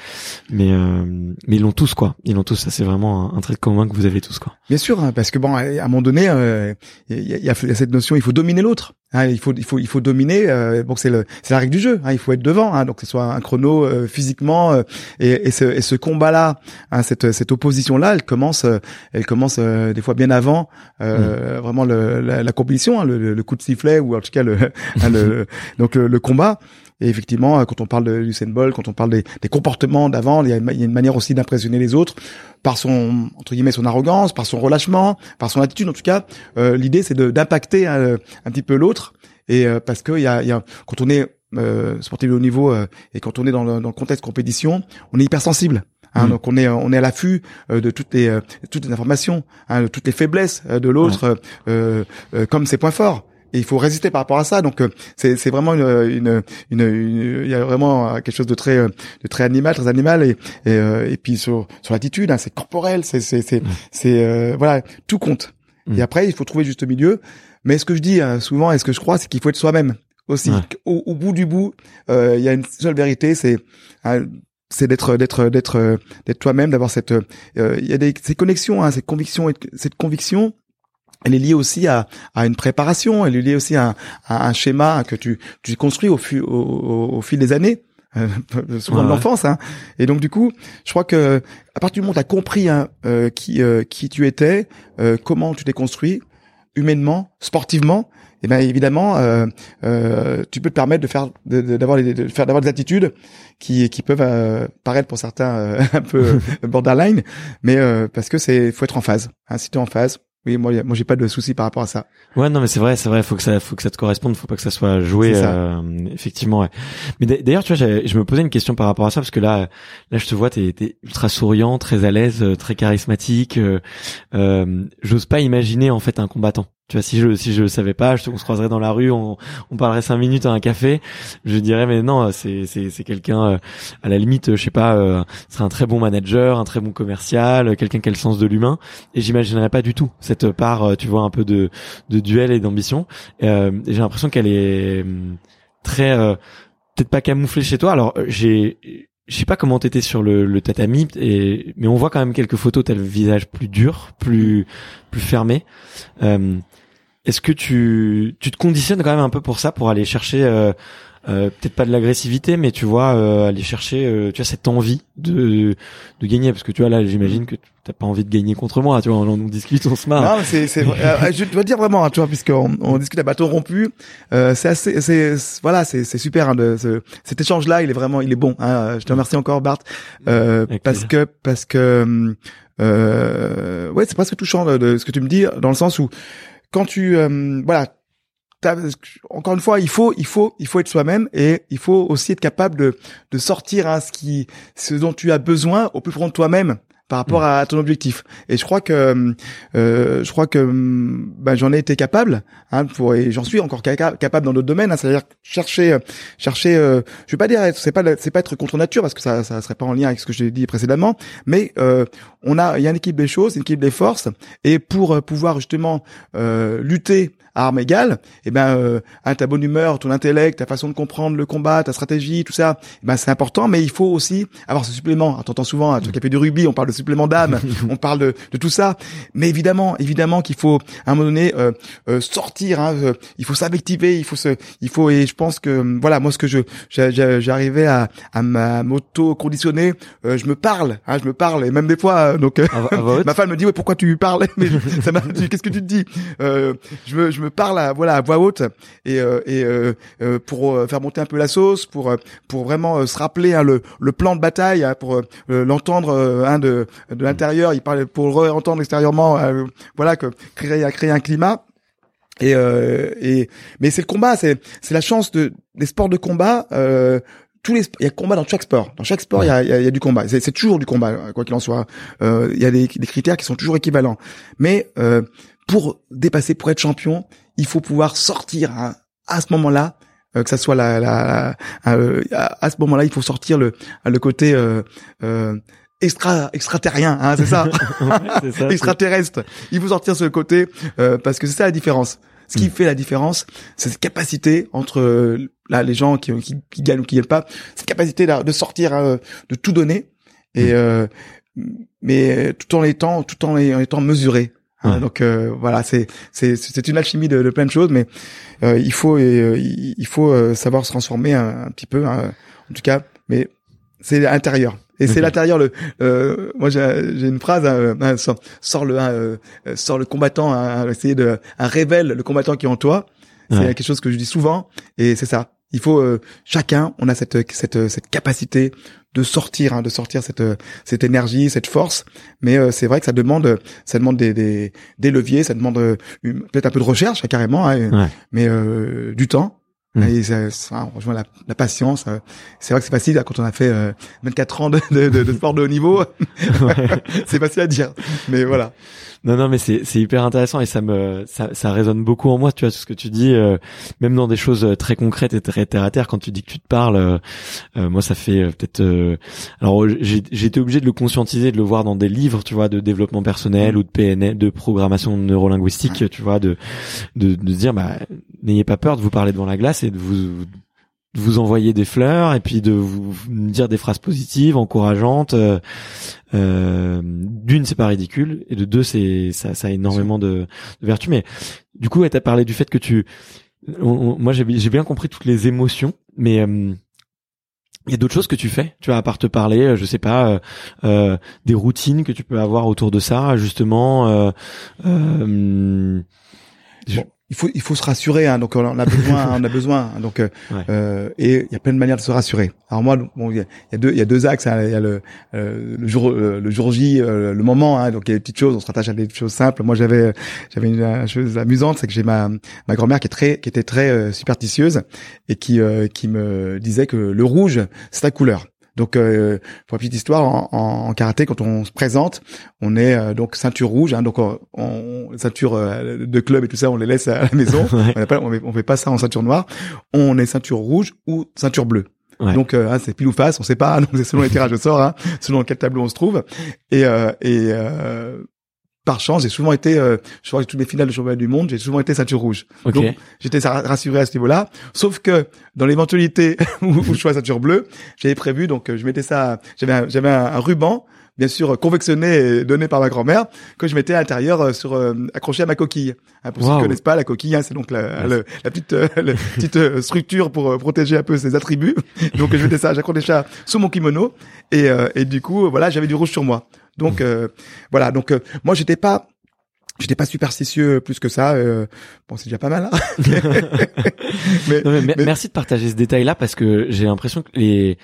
mais euh, mais ils l'ont tous quoi. Ils l'ont tous. Ça c'est vraiment un, un trait commun que vous avez tous quoi. Bien sûr, hein, parce que bon, à un moment donné, euh, il y, a, y a cette notion, il faut dominer l'autre. Hein, il faut, il faut, il faut dominer. Euh, donc c'est le, c'est la règle du jeu. Hein, il faut être devant. Hein, donc que ce soit un chrono euh, physiquement euh, et, et ce, et ce combat-là, hein, cette, cette opposition-là, elle commence, elle commence euh, des fois bien avant euh, vraiment le, la, la compétition, hein, le, le coup de sifflet ou en tout cas le, hein, le donc le, le combat. Et effectivement, euh, quand on parle de Usain Bolt, quand on parle des, des comportements d'avant, il y, a une, il y a une manière aussi d'impressionner les autres par son entre guillemets son arrogance, par son relâchement, par son attitude. En tout cas, euh, l'idée c'est d'impacter hein, un petit peu l'autre. Et euh, parce que il y a, y a quand on est euh, sportif de haut niveau euh, et quand on est dans le, dans le contexte compétition, on est hypersensible. Hein, Mm. Donc on est on est à l'affût euh, de toutes les euh, toutes les informations, hein, de toutes les faiblesses euh, de l'autre, euh, euh, comme ses points forts. Et il faut résister par rapport à ça. Donc euh, c'est c'est vraiment une une une une- il y a vraiment euh, quelque chose de très euh, de très animal, très animal et et, euh, et puis sur sur l'attitude, hein, c'est corporel, c'est c'est c'est c'est euh, voilà tout compte. Mm. Et après il faut trouver juste milieu. Mais ce que je dis euh, souvent et ce que je crois, c'est qu'il faut être soi-même aussi. Ouais. Au, au bout du bout, euh, il y a une seule vérité, c'est hein, c'est d'être d'être d'être d'être toi-même, d'avoir cette euh, il y a des ces connexions, hein, cette conviction et cette conviction elle est liée aussi à, à une préparation, elle est liée aussi à, à un schéma que tu, tu construis au, au, au, au fil des années, euh, souvent Ouais, de l'enfance. Hein. Et donc du coup, je crois que à partir du moment où tu as compris hein, euh, qui, euh, qui tu étais, euh, comment tu t'es construit, humainement, sportivement, et ben évidemment, euh, euh, tu peux te permettre de faire, de- de- d'avoir, les- de faire, d'avoir des attitudes qui, qui peuvent euh, paraître pour certains euh, un peu borderline, mais euh, parce que c'est, faut être en phase. Hein, si tu es en phase, oui, moi, moi, j'ai pas de souci par rapport à ça. Ouais, non, mais c'est vrai, c'est vrai. Faut que ça, faut que ça te corresponde. Faut pas que ça soit joué. Ça. euh, effectivement. Ouais. Mais d'a- d'ailleurs, tu vois, je me posais une question par rapport à ça parce que là, là, je te vois, t'es, t'es ultra souriant, très à l'aise, euh, très charismatique. Euh, J'ose pas imaginer en fait un combattant. Tu vois, si je si je savais pas, je, on se croiserait dans la rue, on, on parlerait cinq minutes à un café, je dirais mais non, c'est c'est c'est quelqu'un euh, à la limite, euh, je sais pas, euh, c'est un très bon manager, un très bon commercial, euh, quelqu'un qui a le sens de l'humain. Et j'imaginerais pas du tout cette part, euh, tu vois, un peu de de duel et d'ambition. Euh, j'ai l'impression qu'elle est hum, très peut-être pas camouflée chez toi. Alors j'ai je sais pas comment t'étais sur le, le tatami, et, mais on voit quand même quelques photos, t'as le visage plus dur, plus plus fermé. Est-ce que tu tu te conditionnes quand même un peu pour ça, pour aller chercher euh, euh, peut-être pas de l'agressivité, mais tu vois, euh, aller chercher, euh, tu as cette envie de de gagner, parce que tu vois là, j'imagine que t'as pas envie de gagner contre moi, tu vois, on, on discute, on se marre. Non, c'est, c'est, euh, je dois dire vraiment, hein, tu vois, puisqu'on on discute à bâton rompu, euh, c'est assez, c'est, voilà, c'est, c'est super. Hein, de, ce, cet échange-là, il est vraiment, il est bon. Hein, je te remercie encore, Bart, euh, parce plaisir. que, parce que, euh, ouais, c'est presque touchant de, de ce que tu me dis, dans le sens où quand tu, euh, voilà. Encore une fois, il faut, il faut, il faut être soi-même et il faut aussi être capable de, de sortir hein, ce qui, ce dont tu as besoin au plus profond de toi-même par rapport à ton objectif. Et je crois que, euh, je crois que, ben, j'en ai été capable, hein, pour, et j'en suis encore ca- capable dans d'autres domaines. hein, C'est-à-dire chercher, euh, chercher. Euh, je vais pas dire, c'est pas, c'est pas être contre nature parce que ça, ça serait pas en lien avec ce que j'ai dit précédemment. Mais euh, on a, il y a une équipe des choses, une équipe des forces, et pour euh, pouvoir justement euh, lutter à armes égales, et ben, euh, hein, ta bonne humeur, ton intellect, ta façon de comprendre le combat, ta stratégie, tout ça, eh ben c'est important. Mais il faut aussi avoir ce supplément. T'entends souvent, un truc qui a fait du rugby, on parle de supplément d'âme, on parle de, de tout ça. Mais évidemment, évidemment qu'il faut à un moment donné euh, euh, sortir. Hein, euh, il faut s'invectiver, il faut se, il faut. Et je pense que voilà, moi ce que je, j'arrivais à, à ma moto conditionner, euh, je me parle, hein, je me parle, et même des fois, euh, donc. euh, à voix haute. Ma femme me dit ouais pourquoi tu parles? Mais ça m'a dit qu'est-ce que tu te dis? Euh, je me je me parle à voilà à voix haute et euh, et euh, euh, pour faire monter un peu la sauce pour pour vraiment se rappeler hein, le le plan de bataille hein, pour l'entendre hein, de de l'intérieur il parle pour le entendre extérieurement voilà que créer à créer un climat et euh, et mais c'est le combat c'est c'est la chance de les sports de combat euh, tous les, il y a combat dans chaque sport. Dans chaque sport, il y a, il y a- y a du combat. C'est toujours du combat, quoi qu'il en soit. Il y a des, des critères qui sont toujours équivalents. Mais pour dépasser, pour être champion, il faut pouvoir sortir hein, à ce moment-là, euh, que ça soit la, la, euh, à, à ce moment-là, il faut sortir le, le côté euh, euh, extra extraterrien, hein, c'est ça, extraterrestre. Il faut sortir ce côté euh, parce que c'est ça la différence. Ce qui Mm. fait la différence, c'est cette capacité entre là les gens qui, qui, qui gagnent ou qui gagnent pas, cette capacité là, de sortir, euh, de tout donner, et Mm. euh, mais tout en étant tout en étant mesuré. Hein. Donc euh, voilà, c'est c'est c'est une alchimie de, de plein de choses, mais euh, il faut euh, il faut euh, savoir se transformer un, un petit peu, hein, en tout cas, mais c'est l'intérieur. Et c'est l'intérieur. Le, euh, moi, j'ai une phrase. Hein, hein, sort, sort le, hein, euh, sort le combattant. Hein, essayer de, hein, révèle le combattant qui est en toi. C'est Ouais. quelque chose que je dis souvent. Et c'est ça. Il faut euh, chacun. On a cette, cette, cette capacité de sortir, hein, de sortir cette, cette énergie, cette force. Mais euh, c'est vrai que ça demande, ça demande des, des, des leviers. Ça demande euh, peut-être un peu de recherche, carrément. Hein, Ouais. mais euh, du temps. Mm. Et ça, ça, on rejoint la, la patience. euh, C'est vrai que c'est facile hein, quand on a fait euh, 24 ans de, de, de, de sport de haut niveau. c'est facile à dire, mais voilà. Non, non, mais c'est hyper intéressant et ça me ça, ça résonne beaucoup en moi. Tu vois tout ce que tu dis, euh, même dans des choses euh, très concrètes et très terre à terre. Quand tu dis que tu te parles, euh, moi ça fait peut-être. alors j'ai été obligé de le conscientiser, de le voir dans des livres, tu vois, de développement personnel ou de PNL, de programmation neurolinguistique, tu vois, de de de dire bah n'ayez pas peur de vous parler devant la glace et de vous de vous envoyer des fleurs et puis de vous dire des phrases positives, encourageantes. euh, euh, D'une, c'est pas ridicule, et de deux, c'est ça, ça a énormément de, de vertus. Mais du coup, tu as parlé du fait que tu, moi, j'ai bien compris toutes les émotions, mais euh, il y a d'autres choses que tu fais, tu vois, à part te parler, euh, je sais pas, euh, des routines que tu peux avoir autour de ça, justement. Il faut il faut se rassurer, hein, donc on a besoin, on a besoin. donc euh, Ouais. euh, et il y a plein de manières de se rassurer. Alors moi, bon, il y a, deux il y a deux axes. hein, Il y a le euh, le jour euh, le jour J, euh, le moment. Hein, donc il y a des petites choses, on se rattache à des choses simples. Moi j'avais j'avais une, chose amusante, c'est que j'ai ma ma grand-mère qui est très qui était très superstitieuse et qui euh, qui me disait que le rouge c'est la couleur. Donc, euh, pour la petite histoire, en, en, karaté, quand on se présente, on est euh, donc ceinture rouge, hein, donc on, on- ceinture euh, de club et tout ça, on les laisse à la maison. Ouais. On, on, fait, on fait pas ça en ceinture noire. On est ceinture rouge ou ceinture bleue. Ouais. Donc, euh, hein, c'est pile ou face, on sait pas. Donc, c'est selon les tirages au sort, hein, selon quel tableau on se trouve. Et, euh, et euh, par chance, j'ai souvent été, euh, je crois que toutes mes finales de championnat du monde, j'ai souvent été ceinture rouge. ok. Donc, j'étais ra- rassuré à ce niveau-là. Sauf que dans l'éventualité où, où je sois ceinture bleue, j'avais prévu, donc euh, je mettais ça, j'avais un, j'avais un, un ruban, bien sûr convectionné et donné par ma grand-mère, que je mettais à l'intérieur sur accroché à ma coquille. Hein, pour ceux qui connaissent pas la coquille, hein, c'est donc la, la, petite la petite structure pour protéger un peu ses attributs. donc je mettais ça, j'accrochais ça sous mon kimono et et du coup voilà j'avais du rouge sur moi. Donc mmh. voilà donc moi j'étais pas J'étais pas superstitieux plus que ça. Euh, bon, c'est déjà pas mal. Hein mais, mais, merci de partager ce détail-là parce que j'ai l'impression que les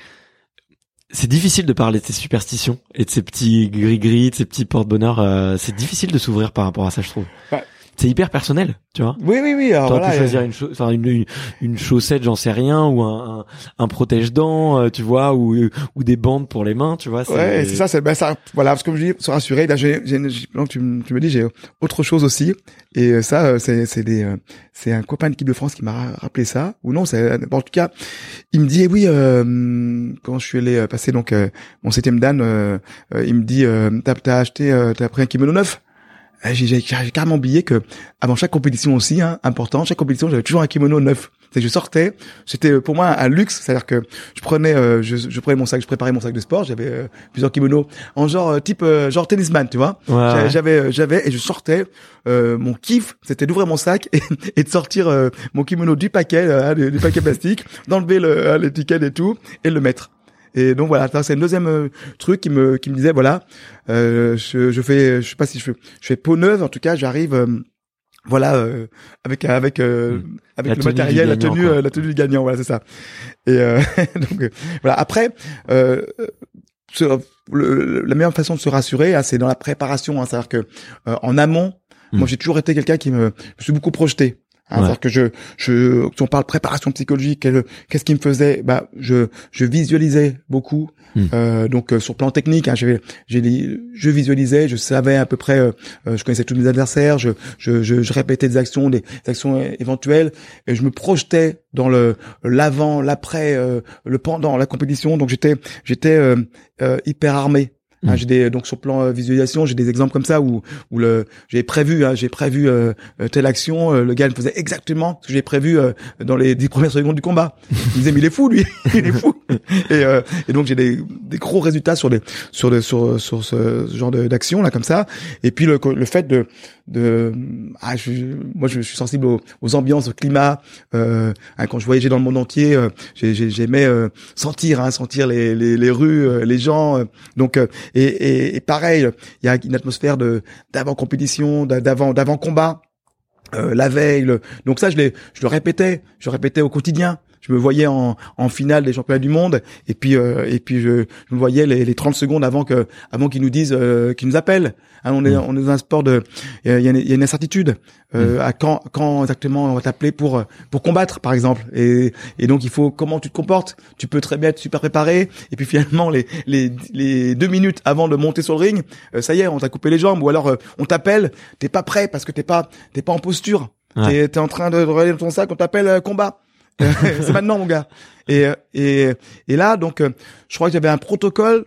c'est difficile de parler de ces superstitions et de ces petits gris-gris, de ces petits porte-bonheur. Euh, c'est difficile de s'ouvrir par rapport à ça, je trouve. Bah, c'est hyper personnel, tu vois. Oui, oui, oui. Alors pu choisir une, enfin une, une, chaussette, j'en sais rien, ou un, un, protège-dents, euh, tu vois, ou ou des bandes pour les mains, tu vois. Ouais, c'est ça, c'est ben ça. Voilà, parce que comme je dis, se rassurer. Là, j'ai, j'ai, tu, tu me dis, j'ai autre chose aussi, et euh, ça, euh, c'est c'est des, c'est un copain de l'équipe de France qui m'a rappelé ça, ou non, c'est en tout cas, il me dit, eh oui, euh, quand je suis allé passer donc mon septième dan, il me dit, t'as t'as acheté, t'as pris un kimono neuf? Eh, j'ai carrément oublié que avant chaque compétition aussi, hein, important, chaque compétition, j'avais toujours un kimono neuf. C'est je sortais, c'était euh, pour moi un luxe, c'est-à-dire que je prenais, euh, je, je, prenais mon sac, je préparais mon sac de sport, j'avais euh, plusieurs kimonos en genre type genre tennisman, tu vois. J'avais, j'avais et je sortais. mon kiff, c'était d'ouvrir mon sac et, et de sortir mon kimono du paquet, du, du, paquet plastique, d'enlever l'étiquette et tout et le mettre. Et donc voilà, c'est un deuxième euh, truc qui me qui me disait voilà, euh, je, je fais, je sais pas si je fais, je fais peau neuve. En tout cas, j'arrive. Euh, voilà avec avec hmm. avec le matériel la tenue la tenue du gagnant voilà c'est ça et donc voilà après la meilleure façon de se rassurer hein, c'est dans la préparation hein, c'est-à-dire que en amont moi hmm. j'ai toujours été quelqu'un qui me je suis beaucoup projeté Hein, C'est-à-dire que je, je, si on parle préparation psychologique, qu'est-ce qui me faisait Bah, je, je visualisais beaucoup. Hmm. Euh, donc euh, sur plan technique, hein, j'ai, je visualisais, je savais à peu près, euh, euh, je connaissais tous mes adversaires, je, je, je, je, répétais des actions, des, actions éventuelles, et je me projetais dans le l'avant, l'après, le pendant la compétition. Donc j'étais, j'étais hyper armé Hein, mm. j'ai des donc sur plan euh, visualisation, j'ai des exemples comme ça où où le j'ai prévu hein, j'ai prévu euh, euh, telle action, le gars me faisait exactement ce que j'ai prévu dans les dix premières secondes du combat. Il me disait mais il est fou lui, il est fou. Et, et donc j'ai des, des gros résultats sur des sur des, sur sur ce, genre d'action là comme ça. Et puis le le fait de de ah, je, moi je, suis sensible aux, aux, ambiances, au climat. Euh, hein, quand je voyageais dans le monde entier, j'aimais euh, sentir, hein, sentir les, les, les rues, les gens. donc et, et, et pareil, il y a une atmosphère de d'avant compétition, d'avant d'avant combat. Euh, la veille, donc ça je, je le répétais, je le répétais au quotidien je me voyais en, en finale des championnats du monde et puis euh, et puis je, je, me voyais les, les 30 secondes avant que avant qu'ils nous disent euh, qu'ils nous appellent hein, on est mm. on est dans un sport de il y a, y a, une incertitude euh, mm. à quand quand exactement on va t'appeler pour pour combattre par exemple et et donc il faut comment tu te comportes? Tu peux très bien être super préparé et puis finalement les les les deux minutes avant de monter sur le ring ça y est on t'a coupé les jambes ou alors on t'appelle t'es pas prêt parce que t'es pas t'es pas en posture T'es es en train de regarder ton sac, on t'appelle combat. c'est maintenant, mon gars. Et, et, et là, donc, euh, je crois que j'avais un protocole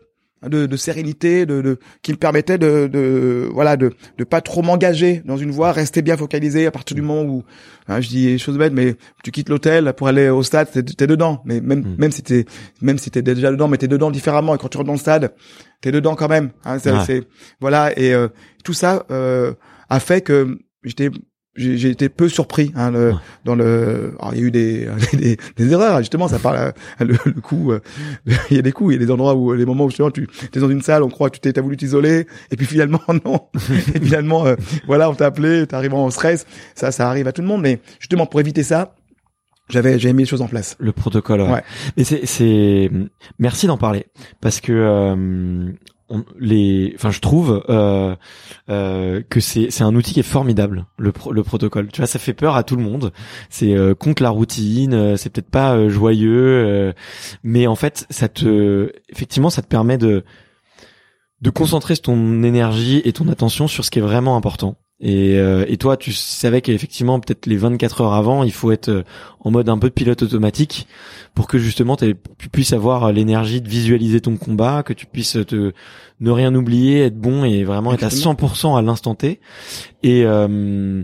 de, de sérénité, de, de, qui me permettait de, de voilà, de, de pas trop m'engager dans une voie, rester bien focalisé à partir du moment où, hein, je dis des choses bêtes, mais tu quittes l'hôtel pour aller au stade, t'es, es dedans. Mais même, mm. même si t'es, même si t'es déjà dedans, mais t'es dedans différemment. Et quand tu rentres dans le stade, t'es dedans quand même. Hein, c'est, voilà. Et euh, tout ça euh, a fait que j'étais j'ai été peu surpris hein, le, dans le alors, il y a eu des, des, des erreurs justement ça parle le, le coup euh, il y a des coups il y a des endroits où les moments où justement tu es dans une salle on croit que tu t'es voulu t'isoler et puis finalement non et finalement euh, voilà on t'a appelé t'arrives en stress ça ça arrive à tout le monde mais justement pour éviter ça j'avais j'ai mis les choses en place. Le protocole. Ouais. ouais. Mais c'est c'est merci d'en parler parce que euh, les, enfin, je trouve euh, euh, que c'est c'est un outil qui est formidable, le le protocole. Tu vois, ça fait peur à tout le monde. C'est euh, contre la routine, euh, c'est peut-être pas euh, joyeux, mais en fait, ça te, effectivement, ça te permet de de concentrer ton énergie et ton attention sur ce qui est vraiment important. Et, euh, et toi, tu savais qu'effectivement, peut-être les 24 heures avant, il faut être euh, en mode un peu de pilote automatique pour que justement tu puisses avoir l'énergie de visualiser ton combat, que tu puisses te ne rien oublier, être bon et vraiment être à 100% à l'instant T. Et euh,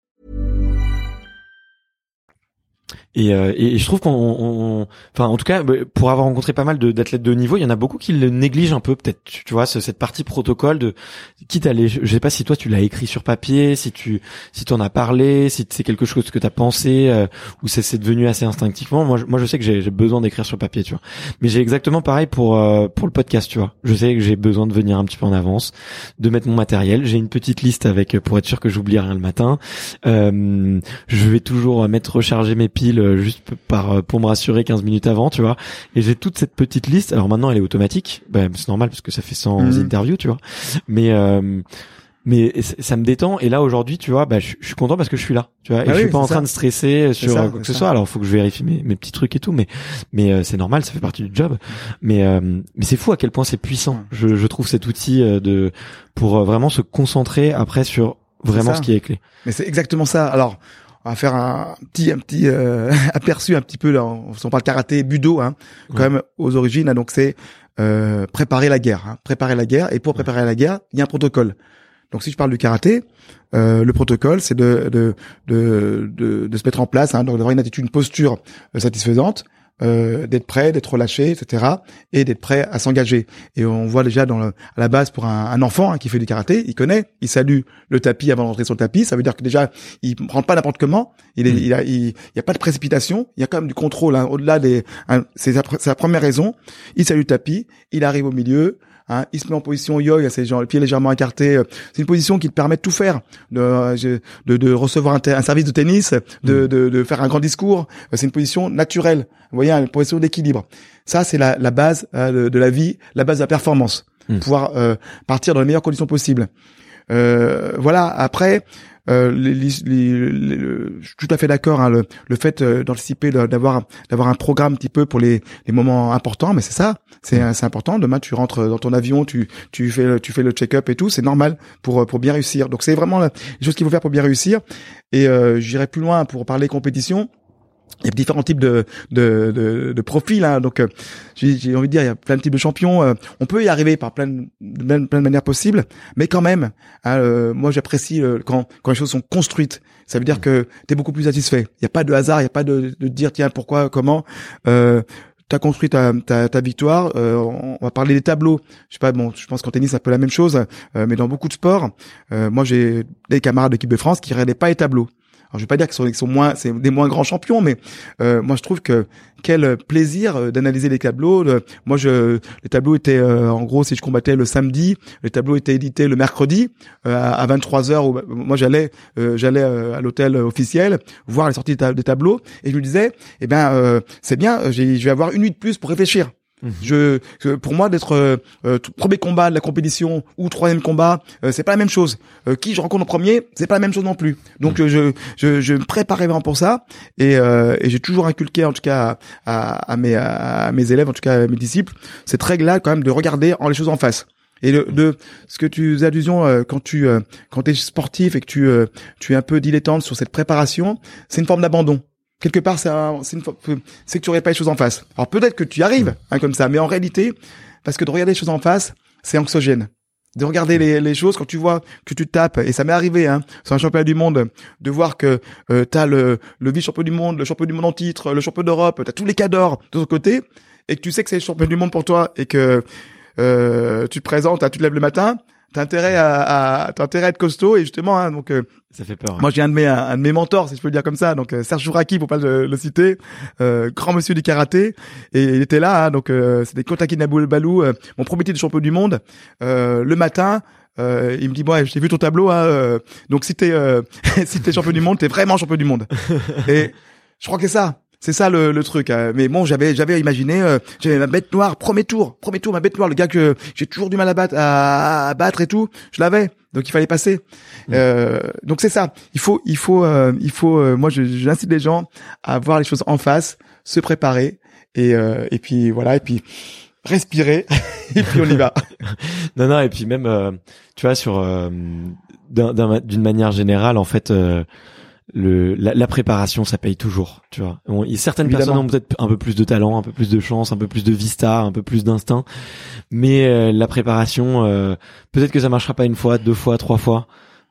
Et, euh, et je trouve qu'on, on- enfin, en tout cas, bah, pour avoir rencontré pas mal d'athlètes de niveau, il y en a beaucoup qui le négligent un peu, peut-être. Tu, vois, ce- cette partie protocole de, quitte à aller, je sais pas si toi tu l'as écrit sur papier, si tu, si t'en as parlé, si c'est quelque chose que t'as pensé, euh, ou c'est devenu assez instinctivement. Moi, je, moi, je sais que j'ai besoin d'écrire sur papier, tu vois. Mais j'ai exactement pareil pour euh, pour le podcast, tu vois. Je sais que j'ai besoin de venir un petit peu en avance, de mettre mon matériel. J'ai une petite liste avec pour être sûr que j'oublie rien le matin. Euh, je vais toujours mettre recharger mes piles euh, juste par euh, pour me rassurer 15 minutes avant, tu vois. Et j'ai toute cette petite liste. Alors maintenant, elle est automatique. Ben, c'est normal parce que ça fait 100 Mhm. interviews, tu vois. Mais euh, mais ça me détend. Et là aujourd'hui, tu vois, bah, je je suis content parce que je suis là, tu vois. Et Ah je oui, suis pas en train de stresser sur ça, euh, quoi que ce soit. Alors, faut que je vérifie mes, mes petits trucs et tout, mais mais euh, c'est normal, ça fait partie du job. Mais euh, mais c'est fou à quel point c'est puissant. Je, je trouve cet outil euh, de pour vraiment se concentrer après sur vraiment ce qui est clé. Mais c'est exactement ça. Alors, on va faire un petit, un petit euh, aperçu un petit peu là. On, on parle karaté, budo, hein, quand Ouais. même aux origines. hein, donc c'est euh, préparer la guerre. Hein, préparer la guerre. Et pour préparer la guerre, il y a un protocole. Donc si je parle du karaté, euh, le protocole, c'est de de, de de de se mettre en place, hein, donc d'avoir une attitude, une posture satisfaisante. Euh, d'être prêt, d'être relâché, etc., et d'être prêt à s'engager. Et on voit déjà dans le, à la base pour un, un enfant hein, qui fait du karaté, il connaît, il salue le tapis avant d'entrer sur le tapis. Ça veut dire que déjà il rentre pas n'importe comment. Il est, Mm. il a, il, il y a pas de précipitation. Il y a quand même du contrôle hein, au-delà des. hein, c'est sa, c'est sa première raison. Il salue le tapis, il arrive au milieu. Hein, il se met en position yo, il a ses gens, les pieds légèrement écartés. euh, C'est une position qui te permet de tout faire, de, euh, de, de recevoir un, un service de tennis, de, de, de faire un grand discours. Euh, C'est une position naturelle. Vous voyez, une position d'équilibre. Ça, c'est la, la base euh, de, de la vie, la base de la performance. Mm. Pouvoir euh, partir dans les meilleures conditions possibles. Euh, voilà. Après, euh, les- les- les- les- le- je suis tout à fait d'accord. Hein, le, le fait euh, d'anticiper, d'avoir d'avoir un programme un petit peu pour les, les moments importants, mais c'est ça, c'est c'est important. Demain, tu rentres dans ton avion, tu tu fais le, tu fais le check-up et tout, c'est normal pour pour bien réussir. Donc c'est vraiment la- les choses qu'il faut faire pour bien réussir. Et euh, j'irai plus loin pour parler compétition. Il y a différents types de de, de, de profils. Hein. Donc, euh, j'ai envie de dire, il y a plein de types de champions. Euh, on peut y arriver par plein de, plein, plein de manières possibles, mais quand même, hein, euh, moi j'apprécie euh, quand quand les choses sont construites. Ça veut dire que tu es beaucoup plus satisfait. Il n'y a pas de hasard, il n'y a pas de, de dire tiens pourquoi, comment. Euh, tu as construit ta, ta, ta victoire. Euh, on va parler des tableaux. Je sais pas, bon, je pense qu'en tennis c'est un peu la même chose, euh, mais dans beaucoup de sports, euh, moi j'ai des camarades d'équipe de France qui regardaient pas les tableaux. Alors je vais pas dire qu'ils sont, sont moins, c'est des moins grands champions, mais euh, moi je trouve que quel plaisir euh, d'analyser les tableaux. Le- moi je, les tableaux étaient, euh, en gros, si je combattais le samedi, les tableaux étaient édités le mercredi euh, à à 23 h Où, moi j'allais, euh, j'allais euh, à l'hôtel officiel voir les sorties des ta- des tableaux et je me disais, eh ben c'est bien, je vais avoir une nuit de plus pour réfléchir. Je, que pour moi d'être euh, euh, premier combat de la compétition ou troisième combat, euh, c'est pas la même chose. Euh, qui je rencontre en premier, c'est pas la même chose non plus. Donc euh, je, je je me préparais vraiment pour ça et, euh, et j'ai toujours inculqué en tout cas à, à, à mes à mes élèves, en tout cas à mes disciples, cette règle-là quand même de regarder en les choses en face. Et de, de ce que tu faisais allusion euh, quand tu euh, quand es sportif et que tu euh, tu es un peu dilettante sur cette préparation, c'est une forme d'abandon quelque part c'est un- que tu aurais pas les choses en face. Alors peut-être que tu y arrives hein, comme ça, mais en réalité parce que de regarder les choses en face, c'est anxiogène. De regarder les, les choses quand tu vois que tu tapes et ça m'est arrivé hein, sur un championnat du monde de voir que euh, t'as le le vice champion du monde, le champion du monde en titre, le champion d'Europe, t'as tous les cadors de ton côté et que tu sais que c'est le champion du monde pour toi et que euh, tu te présentes, hein, tu te lèves le matin, t'as intérêt à, à t'as intérêt à être costaud et justement hein, donc euh, Ça fait peur. moi, j'ai un de mes un, un de mes mentors, si je peux le dire comme ça. Donc euh, Serge Jouraki, pour pas le, le citer, euh, grand monsieur du karaté, et il était là. hein, donc euh, c'était Kotaki Naboul Balou, euh, mon premier titre de champion du monde. Euh, le matin, euh, il me dit bon, j'ai vu ton tableau. Hein, euh, donc si t'es euh, si t'es champion du monde, t'es vraiment champion du monde. et je crois que c'est ça. C'est ça le, le truc. hein. Mais bon, j'avais j'avais imaginé, euh, j'avais ma bête noire, premier tour, premier tour, ma bête noire, le gars que j'ai toujours du mal à battre, à, à battre et tout, je l'avais. Donc il fallait passer. Euh, donc c'est ça. Il faut, il faut, euh, il faut. euh, moi, je- j'incite les gens à voir les choses en face, se préparer et euh, et puis voilà et puis respirer et puis on y va. Non, non, et puis même, euh, tu vois, sur euh, d'un- d'un- d'une manière générale, en fait, euh, le la, la préparation, ça paye toujours. Tu vois, Bon, certaines Évidemment. personnes ont peut-être un peu plus de talent, un peu plus de chance, un peu plus de vista, un peu plus d'instinct, mais euh, la préparation, euh, peut-être que ça marchera pas une fois, deux fois, trois fois.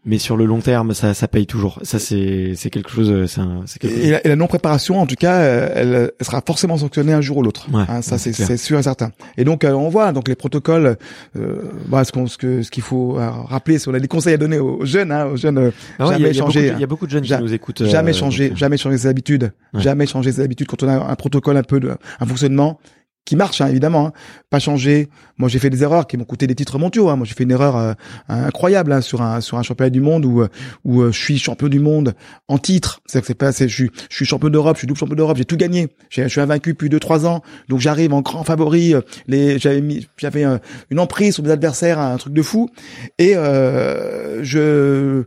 Mais sur le long terme, ça, ça paye toujours. Ça, c'est, c'est quelque chose. euh, C'est, c'est quelque Et la, et la non préparation, en tout cas, euh, elle, elle sera forcément sanctionnée un jour ou l'autre. Ouais, Hein, ça c'est c'est c'est sûr et certain. Et donc euh, on voit donc les protocoles. Euh, voilà, ce qu'on ce que ce qu'il faut rappeler, si on a des conseils à donner aux, jeunes, hein, aux jeunes, euh, Ah ouais, il y a- jamais changer. de- Il y a beaucoup de jeunes Ja- qui nous écoutent. jamais changer, donc, jamais changer ses habitudes, Ouais. jamais changer ses habitudes quand on a un protocole un peu de un fonctionnement qui marche hein, évidemment, hein. pas changer. Moi j'ai fait des erreurs qui m'ont coûté des titres mondiaux. Hein. Moi j'ai fait une erreur euh, incroyable sur un sur un championnat du monde où euh, où euh, je suis champion du monde en titre. C'est que c'est pas, je suis je suis champion d'Europe, je suis double champion d'Europe, j'ai tout gagné. Je suis invaincu depuis deux trois ans, donc j'arrive en grand favori. Les j'avais mis j'avais une emprise sur mes adversaires, un truc de fou. Et je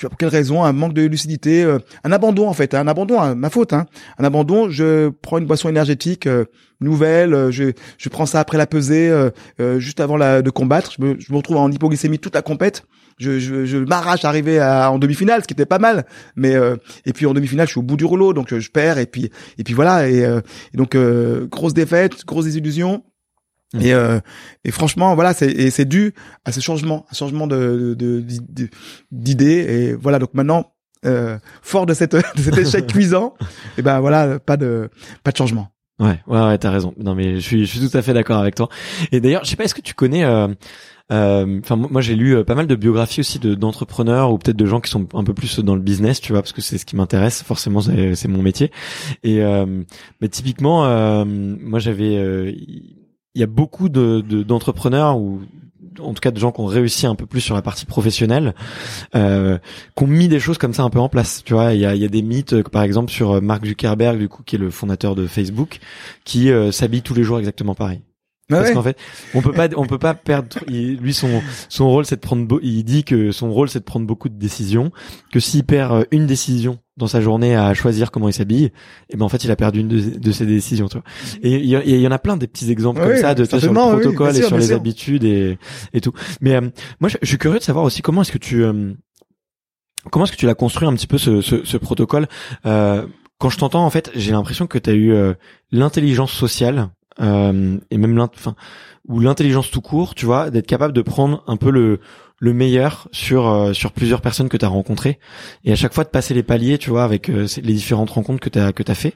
sais pas pour quelle raison, un manque de lucidité, euh, un abandon en fait, hein, un abandon, hein, ma faute, hein, un abandon. Je prends une boisson énergétique euh, nouvelle, euh, je, je prends ça après la pesée, juste avant la, de combattre. Je me, je me retrouve en hypoglycémie toute la compète. Je, je, je m'arrache à arriver à, en demi-finale, ce qui était pas mal. Mais et puis en demi-finale, je suis au bout du rouleau, donc je perds et puis et puis voilà. Et, donc grosse défaite, grosse désillusion. Mm. Et, euh, et franchement, voilà, c'est c'est dû à ce changement, un changement de de- de- d'idées. Et voilà, donc maintenant, euh, fort de cette de cet échec cuisant, et ben voilà, pas de pas de changement. Ouais, ouais, ouais, t'as raison. Non, mais je suis, je suis tout à fait d'accord avec toi. Et d'ailleurs, je sais pas, est-ce que tu connais, euh, euh, enfin, moi, j'ai lu euh, pas mal de biographies aussi de d'entrepreneurs ou peut-être de gens qui sont un peu plus dans le business, tu vois, parce que c'est ce qui m'intéresse. Forcément, c'est c'est mon métier. Et euh, mais typiquement, euh, moi, j'avais, euh, il y a beaucoup de de- d'entrepreneurs ou en tout cas de gens qui ont réussi un peu plus sur la partie professionnelle, euh, qui ont mis des choses comme ça un peu en place. Tu vois, il y a, des mythes, euh, par exemple sur euh, Mark Zuckerberg, du coup, qui est le fondateur de Facebook, qui s'habille tous les jours exactement pareil. Parce Ouais. qu'en fait, on peut pas, on peut pas perdre. il- lui, son son rôle, c'est de prendre. Il dit que son rôle, c'est de prendre beaucoup de décisions. Que s'il perd euh, une décision dans sa journée à choisir comment il s'habille, et ben en fait, il a perdu une de, de ses décisions. Tu vois. Et il y, en a plein des petits exemples Ouais, comme ça, de sur le oui, protocole et sur les sûr. habitudes et et tout. Mais euh, moi, je, je suis curieux de savoir aussi comment est-ce que tu euh, comment est-ce que tu l'as construit un petit peu ce, ce, ce protocole? Euh, quand je t'entends, en fait, j'ai l'impression que tu as eu euh, l'intelligence sociale euh, et même ou l'intelligence tout court, tu vois, d'être capable de prendre un peu le le meilleur sur euh, sur plusieurs personnes que tu as rencontrées et à chaque fois de passer les paliers, tu vois, avec euh, les différentes rencontres que tu que tu fait.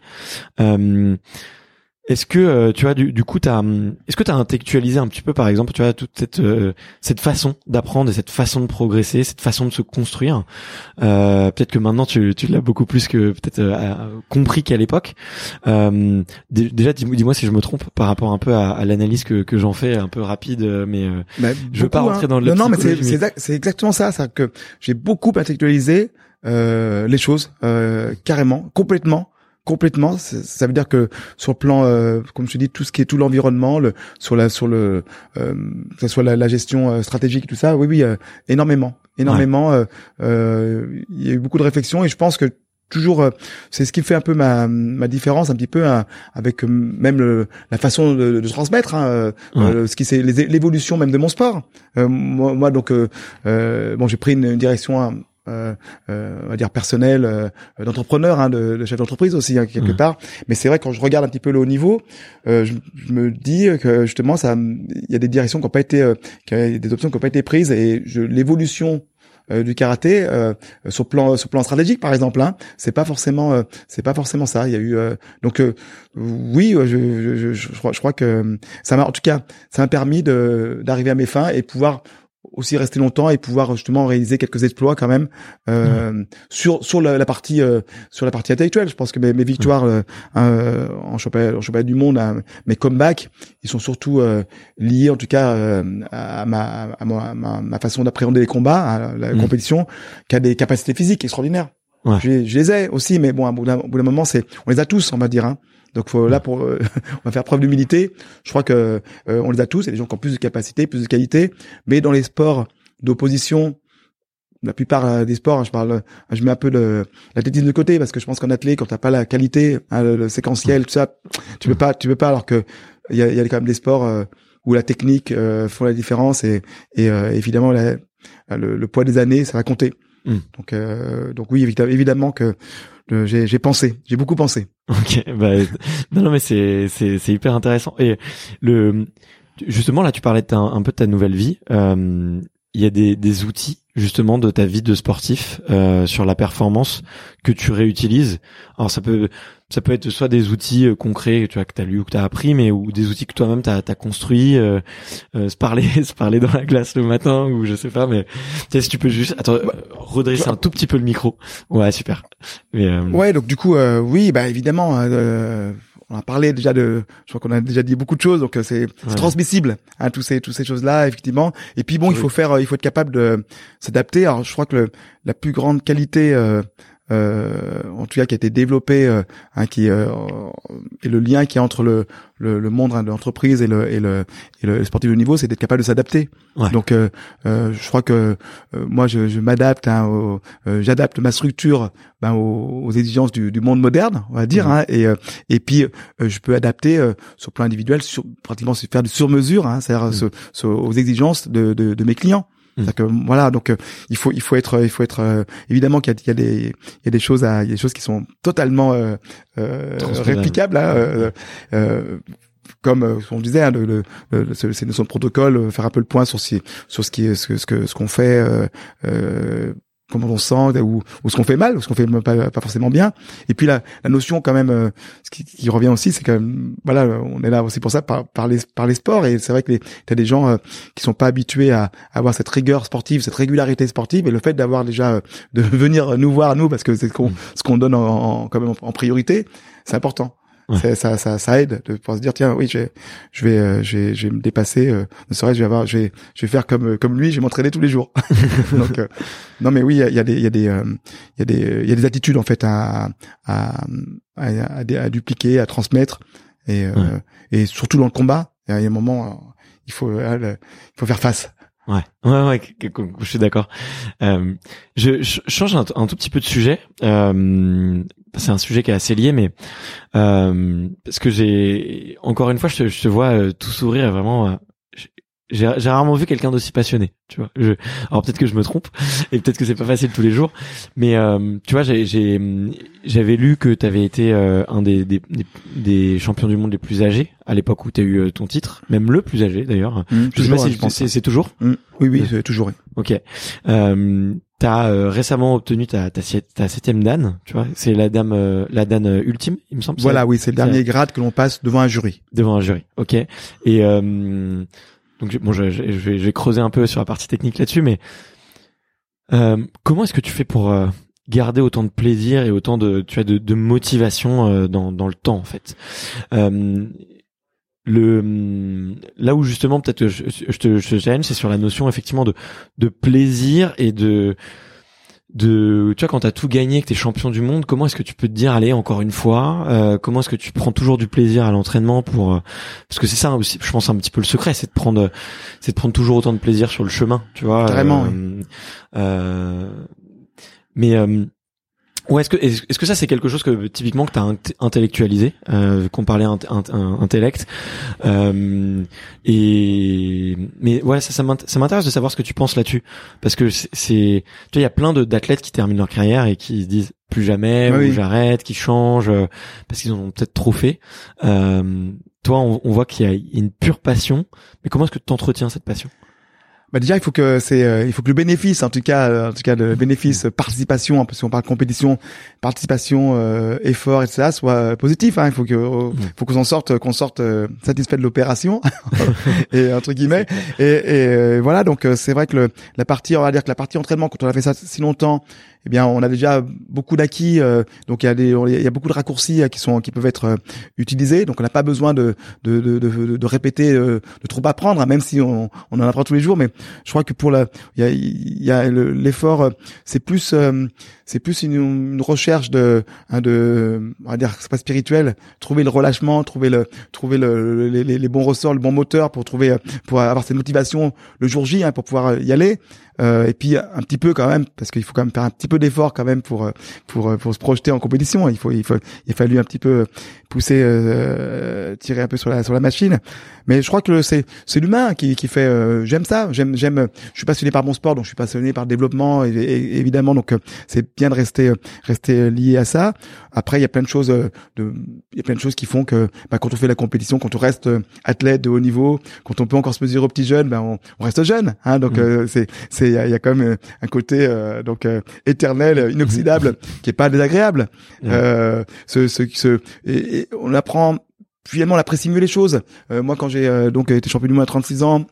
Est-ce que euh, tu vois du, du coup t'as hum, est-ce que tu as intellectualisé un petit peu par exemple tu vois toute cette euh, cette façon d'apprendre et cette façon de progresser cette façon de se construire euh, peut-être que maintenant tu, tu l'as beaucoup plus que peut-être euh, compris qu'à l'époque euh, dé- déjà dis- dis-moi si je me trompe par rapport un peu à, à l'analyse que, que j'en fais un peu rapide euh, mais euh, Bah, Je veux pas rentrer hein. dans le Non, non, mais c'est c'est mais- exact- c'est exactement ça, c'est que j'ai beaucoup intellectualisé euh, les choses euh, carrément, complètement. Complètement, ça veut dire que sur le plan, euh, comme je te dis, tout ce qui est tout l'environnement, le, sur la, sur le, euh, que ce soit la, la gestion euh, stratégique, tout ça, oui, oui, euh, énormément, énormément. euh, euh, Il y a eu beaucoup de réflexions et je pense que toujours, euh, c'est ce qui fait un peu ma, ma différence un petit peu hein, avec même le, la façon de, de transmettre, hein, Ouais. ce qui c'est l'évolution même de mon sport. Euh, moi, moi, donc, bon, j'ai pris une direction. hein, euh, euh, on va dire personnelle euh, d'entrepreneur, hein, de, de chef d'entreprise aussi hein, quelque Mhm. part. Mais c'est vrai quand je regarde un petit peu le haut niveau, euh, je, je me dis que justement ça, il y a des directions qui n'ont pas été, euh, qu'il y a des options qui n'ont pas été prises et l'évolution euh, du karaté euh, sur le plan sur plan stratégique par exemple hein, c'est pas forcément euh, c'est pas forcément ça il y a eu euh, donc euh, oui je, je, je, je crois, je crois que ça m'a en tout cas ça m'a permis de d'arriver à mes fins et pouvoir aussi rester longtemps et pouvoir justement réaliser quelques exploits quand même euh, sur sur la, la partie euh, sur la partie intellectuelle je pense que mes, mes victoires euh, euh, en championnat en championnat du monde mes comebacks ils sont surtout euh, liés en tout cas euh, à ma à ma, ma, ma façon d'appréhender les combats à la, la Mm. compétition qui a des capacités physiques extraordinaires Ouais. Je, je les ai aussi, mais bon, au bout d'un moment, c'est, on les a tous, on va dire. Hein. Donc faut, là, pour, euh, on va faire preuve d'humilité. Je crois que euh, on les a tous. A des gens qui ont plus de capacité, plus de qualité, mais dans les sports d'opposition, la plupart euh, des sports, hein, je parle, je mets un peu l'athlétisme de côté parce que je pense qu'en athlète, quand t'as pas la qualité, hein, le, séquentiel, tout ça, tu peux pas, tu peux pas. Alors que il y a, y a quand même des sports euh, où la technique euh, font la différence et, et euh, évidemment le, le poids des années, ça va compter. Mm. Donc, euh, donc oui, évidemment, que le- j'ai pensé, j'ai beaucoup pensé. Ok, bah, non, non, mais c'est, c'est, c'est hyper intéressant. Et le, justement, là, tu parlais de ta- un peu de ta nouvelle vie. Euh, Il y a des, des outils, justement, de ta vie de sportif, euh, sur la performance que tu réutilises. Alors, ça peut, ça peut être soit des outils euh, concrets, tu vois, que t'as lu ou que t'as appris, mais ou des outils que toi-même t'as, t'as construit, euh, euh, se parler, se parler dans la glace le matin, ou je sais pas, mais, tu sais, si tu peux juste, attends, euh, redresser un tout petit peu le micro. Ouais, super. Mais, euh, Ouais, donc du coup, euh, oui, bah évidemment, euh, on a parlé déjà de, je crois qu'on a déjà dit beaucoup de choses, donc c'est Ouais. transmissible, hein, tous ces tous ces choses-là, effectivement. Et puis bon, il faut faire, il faut être capable de s'adapter. Alors, je crois que le, la plus grande qualité, en tout cas, qui a été développée, euh, hein, qui euh, et le lien qui est entre le le, le monde hein, de l'entreprise et le et le et le sportif de niveau, c'est d'être capable de s'adapter. Ouais. Donc, euh, euh, je crois que euh, moi, je, je m'adapte, hein, euh, j'adapte ma structure ben, aux, aux exigences du, du monde moderne, on va dire, Mhm. hein, et euh, et puis euh, je peux adapter euh, sur le plan individuel, sur, pratiquement faire du sur-mesure, hein, c'est-à-dire Mhm. aux exigences de, de, de mes clients. C'est-à-dire que, voilà, donc euh, il faut il faut être il faut être euh, évidemment qu'il y y a des il y a des choses à il y a des choses qui sont totalement euh, euh, réplicables hein, euh, euh, comme euh, on disait hein, le, le, le- ce- ces notions de protocole faire un peu le point sur si sur ce qui est ce que ce que ce qu'on fait euh, euh, comment on se sent ou, ou ce qu'on fait mal ou ce qu'on fait pas, forcément bien. Et puis la, la notion quand même euh, ce qui, qui revient aussi c'est quand même voilà on est là aussi pour ça par, par les par les sports. Et c'est vrai que les t'as des gens euh, qui sont pas habitués à, à avoir cette rigueur sportive cette régularité sportive. Et le fait d'avoir déjà euh, de venir nous voir nous parce que c'est ce qu'on ce qu'on donne en, quand même en priorité c'est important Ouais. Ça, ça, ça aide de pouvoir se dire tiens oui je vais je vais euh, je vais, je vais me dépasser euh, ne serait-ce je vais avoir je vais je vais faire comme euh, comme lui je vais m'entraîner tous les jours donc euh, non mais oui il y y a des il y a des euh, il y a des il y a des attitudes en fait à à à, à, à- dupliquer à transmettre et euh, Ouais. et surtout dans le combat il y a un moment il faut il faut faire face Ouais, ouais, ouais, je suis d'accord. Euh, je, change un, tout petit peu de sujet. Euh, c'est un sujet qui est assez lié, mais euh, parce que j'ai encore une fois, je te, je te vois tout sourire, vraiment. J'ai j'ai rarement vu quelqu'un d'aussi passionné, tu vois. Je, alors peut-être que je me trompe, et peut-être que c'est pas facile tous les jours, mais euh, tu vois, j'ai- j'ai j'avais lu que tu avais été euh, un des, des, des, champions du monde les plus âgés à l'époque où tu as eu euh, ton titre, même le plus âgé d'ailleurs. Je sais pas si c'est c'est toujours. Oui oui c'est toujours. Ok. Euh, t'as euh, récemment obtenu ta ta, septième dan, tu vois. C'est la dame euh, la dan euh, ultime, il me semble. voilà oui c'est le dernier grade que l'on passe devant un jury devant un jury. Ok. Et euh, donc bon, je, je, je vais, creuser un peu sur la partie technique là-dessus, mais euh, comment est-ce que tu fais pour euh, garder autant de plaisir et autant de tu vois de, de motivation euh, dans dans le temps en fait? Euh, le là où justement peut-être je, je te je challenge c'est sur la notion effectivement de de plaisir et de de tu vois quand t'as tout gagné que t'es champion du monde comment est-ce que tu peux te dire allez encore une fois euh, comment est-ce que tu prends toujours du plaisir à l'entraînement pour euh, parce que c'est ça aussi je pense un petit peu le secret c'est de prendre c'est de prendre toujours autant de plaisir sur le chemin tu vois Carrément, euh, euh, mais euh, Ouais, est-ce que est-ce que ça c'est quelque chose que typiquement que tu as intellectualisé, euh, qu'on parlait int- int- intellect, euh, et mais ouais ça ça m'int- ça m'intéresse de savoir ce que tu penses là-dessus. Parce que c'est tu vois il y a plein de d'athlètes qui terminent leur carrière et qui se disent plus jamais Ah ou j'arrête, qui changent euh, parce qu'ils en ont peut-être trop fait. Euh, toi on, on voit qu'il y a une pure passion, mais comment est-ce que tu entretiens cette passion? Bah déjà, il faut que c'est, euh, il faut que le bénéfice, en tout cas, euh, en tout cas, le bénéfice euh, participation, parce qu'on parle compétition, participation, euh, effort, etc., soit euh, positif. Hein. Il faut que, euh, faut qu'on s'en sorte, qu'on sorte euh, satisfait de l'opération, et entre guillemets. Et, et euh, voilà, donc euh, c'est vrai que le, la partie, on va dire que la partie entraînement, quand on a fait ça si longtemps, eh bien, on a déjà beaucoup d'acquis. euh, donc il y a beaucoup de raccourcis euh, qui peuvent être euh, utilisés. Donc on n'a pas besoin de, répéter, de trop apprendre, hein, même si on, en apprend tous les jours. Mais je crois que pour la, y a, y l'effort, c'est plus, c'est plus une, une, recherche de, hein, de, on va dire, c'est pas spirituel, trouver le relâchement, trouver le, trouver le, les, les, bons ressorts, le bon moteur pour trouver, pour avoir cette motivation le jour J, hein, pour pouvoir y aller. Euh, et puis un petit peu quand même, parce qu'il faut quand même faire un petit peu d'effort quand même pour pour pour se projeter en compétition. Il faut il faut il a fallu un petit peu pousser, euh, tirer un peu sur la sur la machine. Mais je crois que c'est c'est l'humain qui qui fait. Euh, j'aime ça. J'aime j'aime. Je suis passionné par mon sport, donc je suis passionné par le développement et, évidemment. Donc euh, c'est bien de rester rester lié à ça. Après, il y a plein de choses de il y a plein de choses qui font que bah, quand on fait la compétition, quand on reste athlète de haut niveau, quand on peut encore se mesurer au petit jeune, ben on, on reste jeune. Hein, donc mmh. c'est c'est il y a, y a, quand même un côté donc éternel, inoxydable, qui est pas désagréable. Mmh. ce ce, ce et, on apprend finalement on apprécie mieux les choses. Euh, moi quand j'ai euh, donc été champion du monde à 36 ans,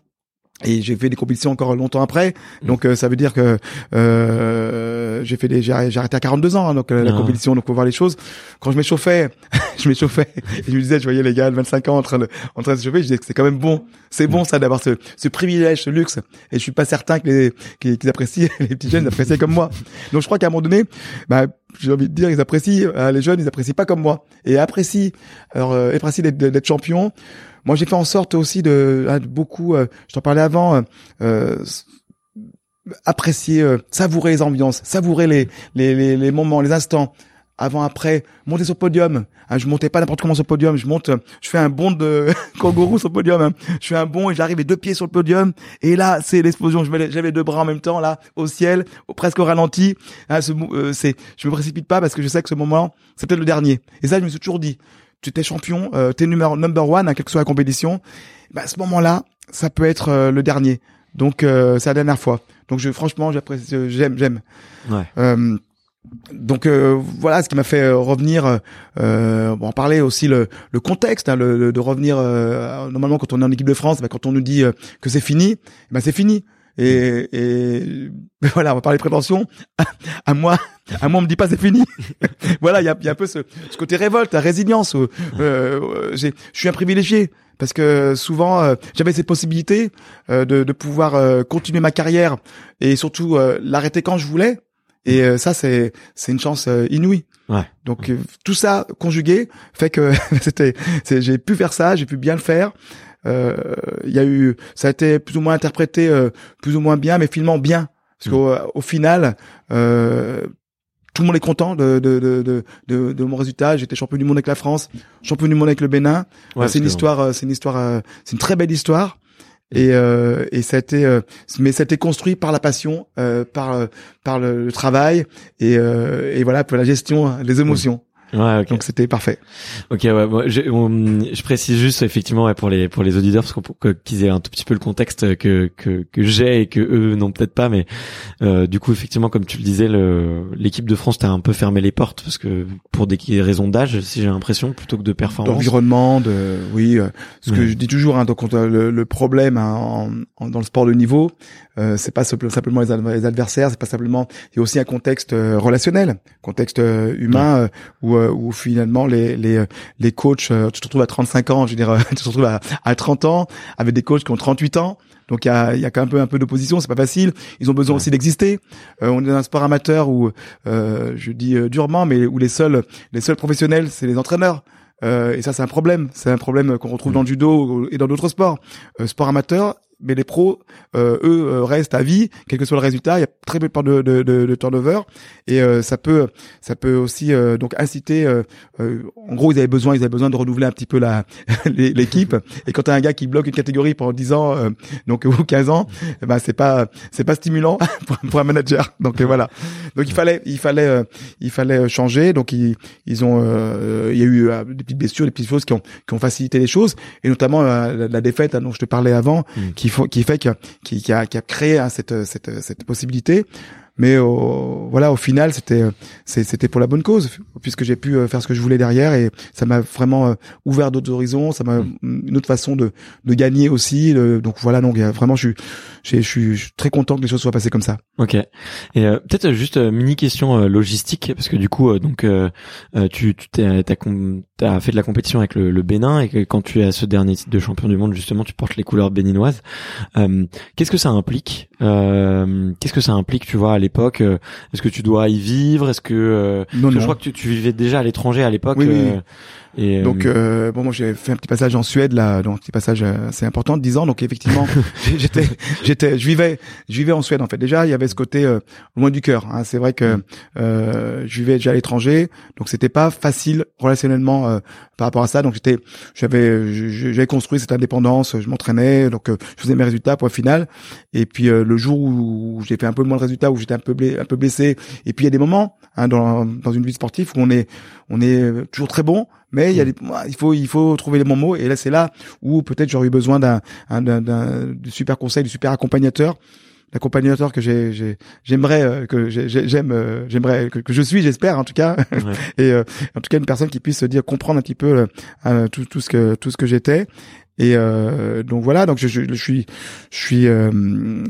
et j'ai fait des compétitions encore longtemps après. Donc euh, ça veut dire que euh, j'ai fait des j'ai arrêté à 42 ans hein, donc la ah. compétition donc faut voir les choses. Quand je m'échauffais je m'échauffais et je me disais je voyais les gars de 25 ans en train de en train de s'échauffer je disais que c'est quand même bon. C'est bon ça d'avoir ce, ce privilège ce luxe. Et je suis pas certain que les qu'ils apprécient les petits jeunes apprécient comme moi. Donc je crois qu'à un moment donné bah j'ai envie de dire, ils apprécient, euh, les jeunes, ils apprécient pas comme moi, et apprécient, alors, euh, apprécient d'être champion. Moi, j'ai fait en sorte aussi de, hein, beaucoup, euh, je t'en parlais avant, euh, apprécier, savourer les ambiances, savourer les, les, les, les moments, les instants. Avant après monter sur le podium. Hein, je montais pas n'importe comment sur le podium. Je monte je fais un bond de kangourou sur le podium hein. je fais un bond et j'arrive les deux pieds sur le podium. Et là c'est l'explosion. Je mets j'avais deux bras en même temps là au ciel presque au ralenti. Hein, euh, c'est je me précipite pas parce que je sais que ce moment c'est peut-être le dernier. Et ça je me suis toujours dit tu es champion euh, tu es number one à quelle que soit la compétition bah, à ce moment là ça peut être euh, le dernier. Donc euh, c'est la dernière fois. Donc je franchement j'apprécie j'aime j'aime. Ouais. Donc euh, voilà ce qui m'a fait euh, revenir euh, bon, en parler aussi le, le contexte hein, le, de revenir euh, normalement quand on est en équipe de France bah, quand on nous dit que c'est fini bah c'est fini et, et voilà on va parler de prévention à moi à moi on me dit pas c'est fini voilà il y a, y a un peu ce, ce côté révolte la résilience euh, je suis un privilégié parce que souvent j'avais cette possibilité de, de pouvoir continuer ma carrière et surtout l'arrêter quand je voulais et euh, ça, c'est c'est une chance euh, inouïe. Ouais. Donc euh, tout ça conjugué fait que c'était j'ai pu faire ça, j'ai pu bien le faire. Il y a eu, ça a été plus ou moins interprété, plus ou moins bien, mais finalement bien, parce qu'au mm. au final, tout le monde est content de de, de, de, de mon résultat. J'étais champion du monde avec la France, champion du monde avec le Bénin. c'est une histoire, c'est une histoire, c'est une très belle histoire et euh, et ça a été euh, mais ça a été construit par la passion euh, par euh, par le, travail et euh, et voilà pour la gestion des émotions Ouais, Donc c'était parfait. Ok, ouais, je, je, précise juste effectivement ouais, pour les pour les auditeurs parce qu'on qu'ils aient un tout petit peu le contexte que que, que j'ai et que eux n'ont peut-être pas, mais euh, du coup effectivement comme tu le disais, l'équipe de France t'a un peu fermé les portes parce que pour des raisons d'âge, si j'ai l'impression, plutôt que de performance. D'environnement, de oui, euh, ce que je dis toujours. Hein, donc le, le problème hein, en, dans le sport de niveau, euh, c'est pas simplement les, adversaires, c'est pas simplement. Il y a aussi un contexte euh, relationnel, contexte euh, humain où, où finalement les les les coachs, tu te retrouves à 35 ans, je veux dire, tu te retrouves à, à 30 ans avec des coachs qui ont 38 ans. Donc il y a, y a quand même un peu, un peu d'opposition, c'est pas facile. Ils ont besoin aussi d'exister. on est dans un sport amateur où, euh, je dis durement, mais où les seuls, les seuls professionnels, c'est les entraîneurs. Euh, et ça, c'est un problème. C'est un problème qu'on retrouve dans le judo et dans d'autres sports. Euh, sport amateur, mais les pros, euh, eux, euh, restent à vie, quel que soit le résultat. Il y a très peu de, de, de, de turnover et euh, ça peut, ça peut aussi donc inciter. en gros, ils avaient besoin, ils avaient besoin de renouveler un petit peu la l'équipe. Et quand tu as un gars qui bloque une catégorie pendant 10 ans, donc ou 15 ans, ben c'est pas, c'est pas stimulant pour, un manager. Donc voilà. Donc il fallait, il fallait, il fallait changer. Donc ils, ils ont, il y a eu des petites blessures, des petites choses qui ont, qui ont facilité les choses, et notamment la, défaite dont je te parlais avant, mmh. qui qui, fait que, qui, qui, a, qui a créé hein, cette, cette, cette possibilité mais au, voilà au final c'était c'était pour la bonne cause puisque j'ai pu euh, faire ce que je voulais derrière et ça m'a vraiment euh, ouvert d'autres horizons ça m'a mm. une autre façon de de gagner aussi donc voilà donc vraiment je suis je suis très content que les choses soient passées comme ça. Ok. Et euh, peut-être juste mini question logistique parce que du coup donc tu tu t'as t'as fait de la compétition avec le, le, Bénin et que quand tu as ce dernier titre de champion du monde justement tu portes les couleurs béninoises. Qu'est-ce que ça implique qu'est-ce que ça implique tu vois aller l'époque euh, Est-ce que tu dois y vivre? Est-ce que euh, Non, que je crois que tu, tu vivais déjà à l'étranger à l'époque. Oui, oui, euh, oui. Et, euh, Donc euh, bon moi j'ai fait un petit passage en Suède là donc un petit passage euh, assez important de 10 ans. Donc effectivement j'étais j'étais je vivais je vivais en Suède en fait. Déjà il y avait ce côté euh, loin du cœur hein. c'est vrai que euh, je vivais déjà à l'étranger. Donc c'était pas facile relationnellement euh, par rapport à ça. Donc j'étais j'avais j'avais construit cette indépendance je m'entraînais donc euh, je faisais mes résultats pour final. Et puis euh, le jour où j'ai fait un peu moins de résultats où j'étais un peu blessé, un peu blessé et puis il y a des moments hein, dans dans une vie sportive où on est on est euh, toujours très bon mais il y a des, il faut il faut trouver les bons mots. Et là c'est là où peut-être j'aurais eu besoin d'un un- d'un d'un du super conseil du super accompagnateur l'accompagnateur que j'ai j'ai- j'aimerais euh, que j'ai- j'ai- j'aime euh, j'aimerais que, que je suis j'espère en tout cas. Ouais. et euh, en tout cas une personne qui puisse se dire comprendre un petit peu euh, euh, tout tout ce que tout ce que j'étais et euh, donc voilà donc je, je, je suis je suis euh,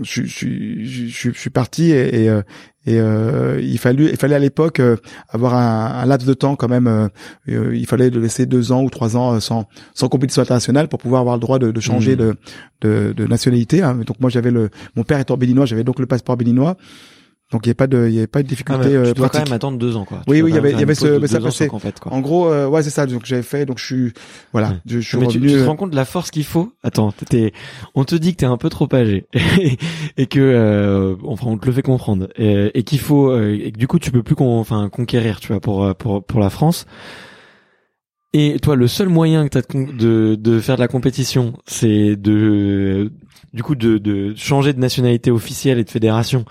je, je, suis je, suis je suis parti et, et, euh, et euh, il fallait il fallait à l'époque euh, avoir un, un laps de temps quand même euh, il fallait de laisser deux ans ou trois ans sans sans compétition internationale pour pouvoir avoir le droit de, de changer Mhm. de, de de nationalité hein. donc moi j'avais le mon père étant béninois j'avais donc le passeport béninois donc il y avait pas de il y avait pas de ah, difficulté euh, tu dois quand même attendre deux ans quoi. Oui, Tu oui, il y avait- il y avait ce- mais ça passait- compète, quoi. en gros euh, ouais c'est ça donc j'avais fait donc je suis voilà Ouais. je, je suis Mais revenu tu te euh, rends compte de la force qu'il faut? Attends, t'es, on te dit que t'es un peu trop âgé et, que, euh, enfin, on te le fait comprendre et, et qu'il faut, euh, et que du coup, tu peux plus con, enfin, conquérir, tu vois, pour pour pour la France. Et toi, le seul moyen que t'as de, de de faire de la compétition, c'est de du coup de de changer de nationalité officielle et de fédération.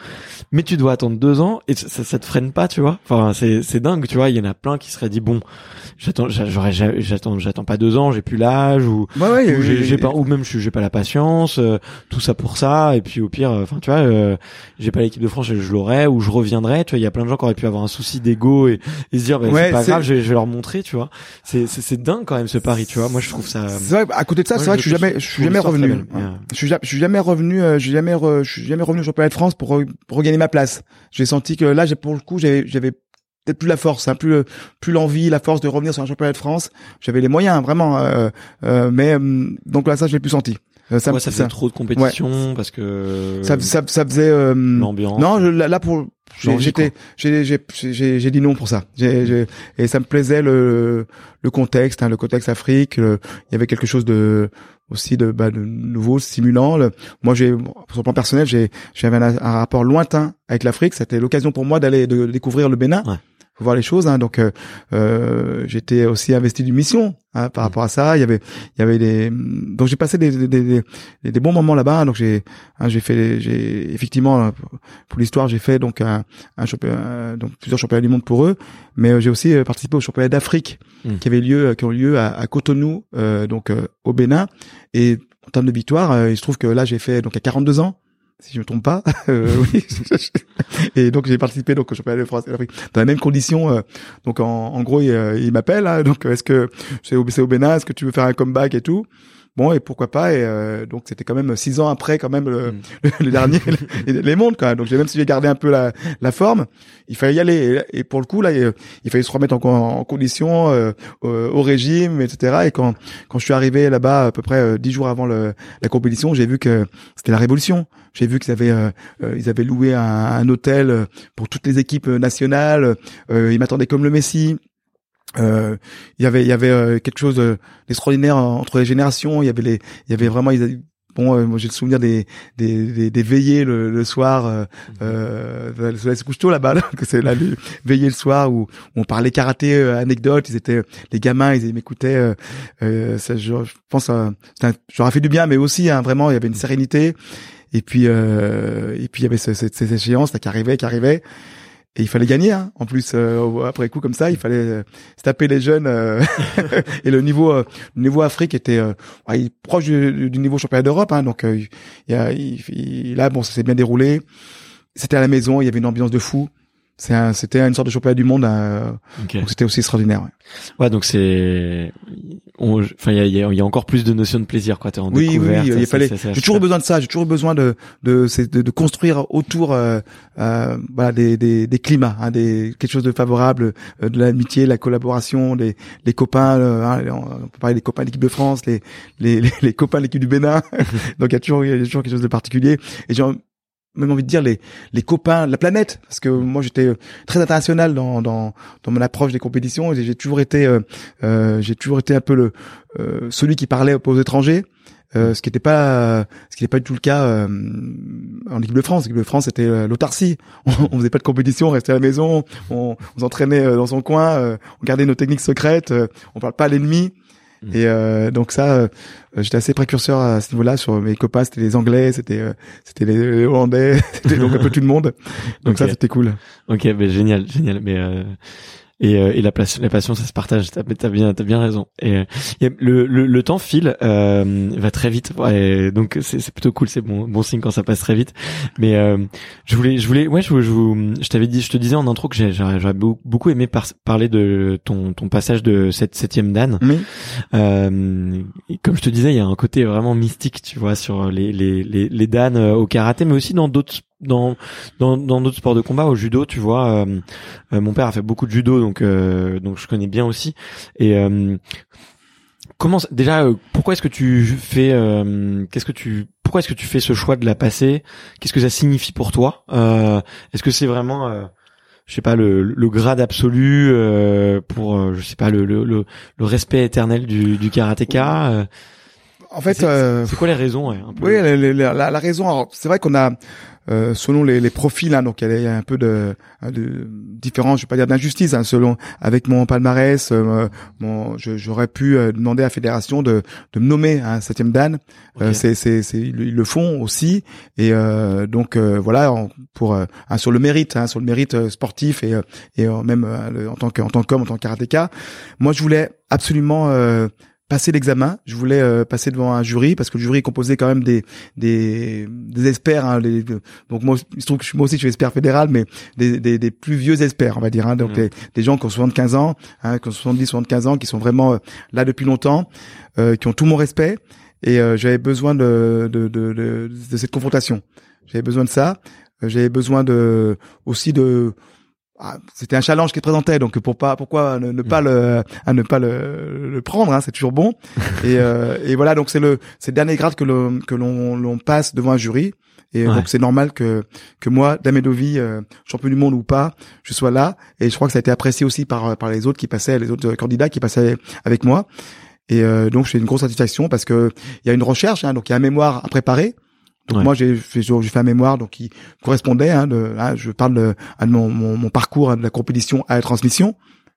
Mais tu dois attendre deux ans et ça, ça te freine pas, tu vois. Enfin, c'est c'est dingue, tu vois. Il y en a plein qui seraient dit bon, j'attends, j'a- j'aurais, j'a- j'attends, j'attends pas deux ans, j'ai plus l'âge ou ouais, ouais, ou j'ai pas ou même j'ai pas la patience euh, tout ça pour ça et puis au pire euh, enfin tu vois euh, j'ai pas l'équipe de France je, je l'aurais ou je reviendrai tu vois il y a plein de gens qui auraient pu avoir un souci d'ego et, et se dire bah, Ouais, c'est pas grave je vais, je vais leur montrer tu vois c'est c'est c'est dingue quand même ce pari tu vois. Moi je trouve ça c'est vrai à côté de ça c'est vrai que je suis jamais je suis jamais revenu. euh, je suis je suis jamais revenu euh, je suis jamais re- je suis jamais revenu au championnat de France pour, re- pour regagner ma place. J'ai senti que là j'ai pour le coup j'avais j'avais peut-être plus la force hein, plus plus l'envie la force de revenir sur un championnat de France. J'avais les moyens vraiment euh, euh, mais euh, donc là ça je l'ai plus senti. Euh, ça, ouais, ça faisait trop de compétition parce que ça, ça, ça faisait euh, l'ambiance. Non je, là, là, pour j'étais j'ai j'ai j'ai j'ai dit non pour ça. Et ça me plaisait le le contexte hein, le contexte Afrique le- il y avait quelque chose de aussi de, bah, de nouveau stimulant. Le- moi j'ai sur le plan personnel j'ai j'avais un, un rapport lointain avec l'Afrique. C'était l'occasion pour moi d'aller de découvrir le Bénin. Ouais. Faut voir les choses hein. donc euh, euh, j'étais aussi investi d'une mission hein, par rapport à ça il y avait il y avait des donc j'ai passé des des, des, des, bons moments là-bas donc j'ai hein, j'ai fait j'ai effectivement euh, pour l'histoire j'ai fait donc un, un championnat donc plusieurs championnats du monde pour eux mais euh, j'ai aussi euh, participé au championnat d'Afrique Mm. qui avait lieu qui ont lieu à, à Cotonou euh, donc euh, au Bénin et en termes de victoire euh, il se trouve que là j'ai fait donc à 42 ans si je me trompe pas euh, oui. Et donc j'ai participé donc au championnat de France dans les mêmes conditions euh, donc en, en gros il, euh, il m'appelle hein, donc est-ce que c'est au, c'est au Bénin est-ce que tu veux faire un comeback et tout? Bon et pourquoi pas et euh, donc c'était quand même six ans après quand même le, le, dernier les, les mondes quand même donc j'ai même si j'ai gardé un peu la, la forme. Il fallait y aller. Et, et pour le coup là il, il fallait se remettre en, en condition euh, au, au régime etc et quand quand je suis arrivé là-bas à peu près euh, dix jours avant le, la compétition j'ai vu que c'était la révolution. J'ai vu qu'ils avaient euh, euh, ils avaient loué un, un hôtel euh, pour toutes les équipes nationales. Euh, ils m'attendaient comme le Messi euh, il y avait il y avait euh, quelque chose de- d'extraordinaire entre les générations. Il y avait les il y avait vraiment ils bon euh, moi j'ai le souvenir des des, des, des veillées le, le soir euh, euh, le soleil se couche tôt là-bas là, que c'est là le- veillées le soir où, où on parlait karaté euh, anecdotes. Ils étaient les gamins ils m'écoutaient euh, euh, ça, je, je pense euh, j'aurais fait du bien mais aussi hein, vraiment il y avait une sérénité. Et puis euh, et puis il y avait ce- ce- ces échéances là, qui arrivaient qui arrivaient et il fallait gagner hein. en plus euh, après coup comme ça il fallait euh, se taper les jeunes euh, et le niveau euh, niveau Afrique était euh, ouais, proche du, du niveau championnat d'Europe hein, donc euh, y a là bon ça s'est bien déroulé. C'était à la maison il y avait une ambiance de fou c'est un- c'était une sorte de championnat du monde euh, donc c'était aussi extraordinaire ouais. ouais donc c'est on- enfin il y a, y a- encore plus de notions de plaisir quoi. En oui oui, il fallait j'ai toujours besoin de ça j'ai toujours besoin de de de, de construire autour euh, euh, voilà des, des des climats hein, des quelque chose de favorable euh, de l'amitié la collaboration les les copains euh, hein, on peut parler des copains de l'équipe de France les les les, les copains de l'équipe du Bénin. Donc il y a toujours il y a toujours quelque chose de particulier. Et même envie de dire les les copains, la planète, parce que moi j'étais très international dans dans dans mon approche des compétitions. J'ai toujours été euh, euh, j'ai toujours été un peu le euh, celui qui parlait aux étrangers. Euh, ce qui n'était pas ce qui n'est pas du tout le cas euh, en équipe de France. L'équipe de France c'était euh, l'autarcie. On, on, faisait pas de compétition, on restait à la maison, on, on s'entraînait dans son coin, on gardait nos techniques secrètes, on parle pas à l'ennemi. Mm. Et donc ça, j'étais assez précurseur à ce niveau-là. Sur mes copains, c'était les Anglais, c'était c'était les Hollandais, c'était donc un peu tout le monde. Donc ça, c'était cool. Ok, mais génial, génial. Mais et, euh, et la, passion, la passion ça se partage. T'as as bien t'as bien raison. Et, euh, le, le, le, temps file euh, va très vite. Et donc c'est plutôt cool. C'est bon bon signe quand ça passe très vite. Mais euh, je voulais je voulais ouais je je, je t'avais dit je te disais en intro que j'aurais beaucoup aimé parler de ton ton passage de cette septième dan. Oui. euh, comme je te disais il y a un côté vraiment mystique tu vois sur les les les, les dan au karaté mais aussi dans d'autres dans dans dans d'autres sports de combat au judo tu vois euh, euh, mon père a fait beaucoup de judo donc euh, donc je connais bien aussi. Et comment déjà pourquoi est-ce que tu fais qu'est-ce que tu pourquoi est-ce que tu fais ce choix de la passer? Qu'est-ce que ça signifie pour toi? Est-ce que c'est vraiment je sais pas le, le grade absolu pour je sais pas le, le, le, respect éternel du, du karatéka? En fait, c'est quoi les raisons Oui, la, la, la, raison. C'est vrai qu'on a euh, selon les, les profils. Hein, donc il y, a un peu de, de différence, je vais pas dire d'injustice. Hein, selon avec mon palmarès, euh, mon, j'aurais pu euh, demander à la fédération de, de me nommer un septième dan. c'est, c'est, c'est, ils le font aussi. Et donc voilà, pour sur le mérite, hein, sur le mérite sportif et, et même en tant que en tant qu'homme, en tant que karatéka. Moi, je voulais absolument passer l'examen. Je voulais euh, passer devant un jury parce que le jury est composé quand même des des, des experts. Hein, les, donc moi, il se trouve que je, moi aussi je suis expert fédéral, mais des, des, des plus vieux experts, on va dire. Hein, donc mmh. des, gens qui ont 75 ans, hein, qui ont 70, 75 ans, qui sont vraiment euh, là depuis longtemps, euh, qui ont tout mon respect. Et euh, j'avais besoin de de, de, de, de cette confrontation. J'avais besoin de ça. J'avais besoin de aussi de ah, c'était un challenge qui présentait donc pour pas pourquoi ne, pas mm. le à ne pas le, le prendre hein, c'est toujours bon. Et, euh, et voilà donc c'est le c'est le dernier grade que l'on que l'on l'on passe devant un jury. Et donc c'est normal que que moi Damedovi euh, champion du monde ou pas je sois là. Et je crois que ça a été apprécié aussi par par les autres qui passaient les autres candidats qui passaient avec moi. Et euh, donc c'est une grosse satisfaction parce que il y a une recherche hein, donc il y a un mémoire à préparer donc moi j'ai fait j'ai fait un mémoire donc qui correspondait hein, de hein, je parle de, mon, mon, mon, parcours de la compétition à la transmission.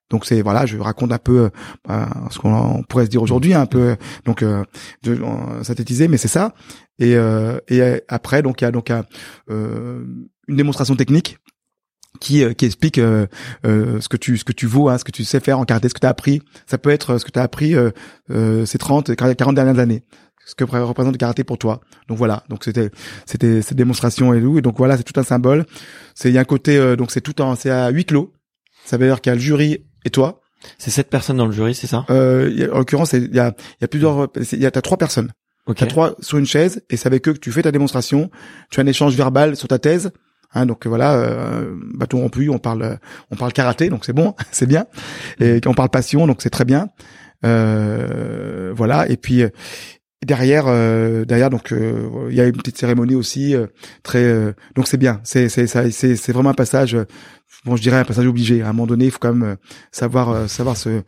Donc c'est voilà, je raconte un peu euh, ce qu'on pourrait se dire aujourd'hui, un peu donc euh, de, synthétiser, mais c'est ça. Et, euh, et après donc il y a donc euh, une démonstration technique qui qui explique euh, ce que tu ce que tu vaux, hein, ce que tu sais faire en karaté, ce que tu as appris. Ça peut être ce que tu as appris ces 30 40 dernières années ce que représente le karaté pour toi. Donc voilà, donc c'était c'était cette démonstration et tout et donc voilà, c'est tout un symbole. C'est il y a un côté euh, donc c'est tout en c'est à huis clos. Ça veut dire qu'il y a le jury et toi. C'est sept personnes dans le jury, c'est ça? Euh, En l'occurrence, il y a il y a plusieurs il y a t'as trois personnes. Okay. T'as trois sur une chaise et c'est avec eux que tu fais ta démonstration. Tu as un échange verbal sur ta thèse. Hein, donc voilà, euh, bâton rompu, on parle on parle karaté, donc c'est bon, c'est bien. Et on parle passion, donc c'est très bien. Euh, voilà. Et puis derrière euh, derrière donc euh, il y a une petite cérémonie aussi euh, très donc c'est bien. C'est c'est c'est c'est vraiment un passage bon je dirais un passage obligé. À un moment donné il faut quand même savoir savoir se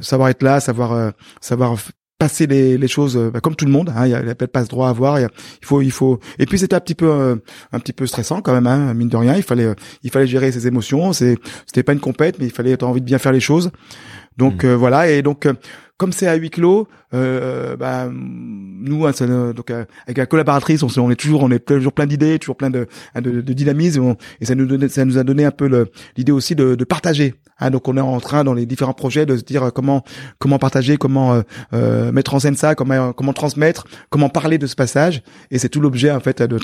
savoir être là savoir savoir passer les, les choses bah, comme tout le monde hein, il y a, peut-être pas ce droit à avoir il, faut il faut et puis c'était un petit peu un petit peu stressant quand même hein, mine de rien. Il fallait il fallait gérer ses émotions. C'est c'était pas une compète mais il fallait avoir envie de bien faire les choses. Donc mmh. voilà. Et donc comme c'est à huis clos, euh, bah, nous, hein, ça, donc euh, avec la collaboratrice, on, est toujours, on est toujours plein d'idées, toujours plein de, hein, de, de dynamisme, et ça nous ça nous a donné un peu l'idée aussi de, de partager. Hein, donc on est en train dans les différents projets de se dire euh, comment comment partager, comment euh, euh, mettre en scène ça, comment comment transmettre, comment parler de ce passage. Et c'est tout l'objet en fait de,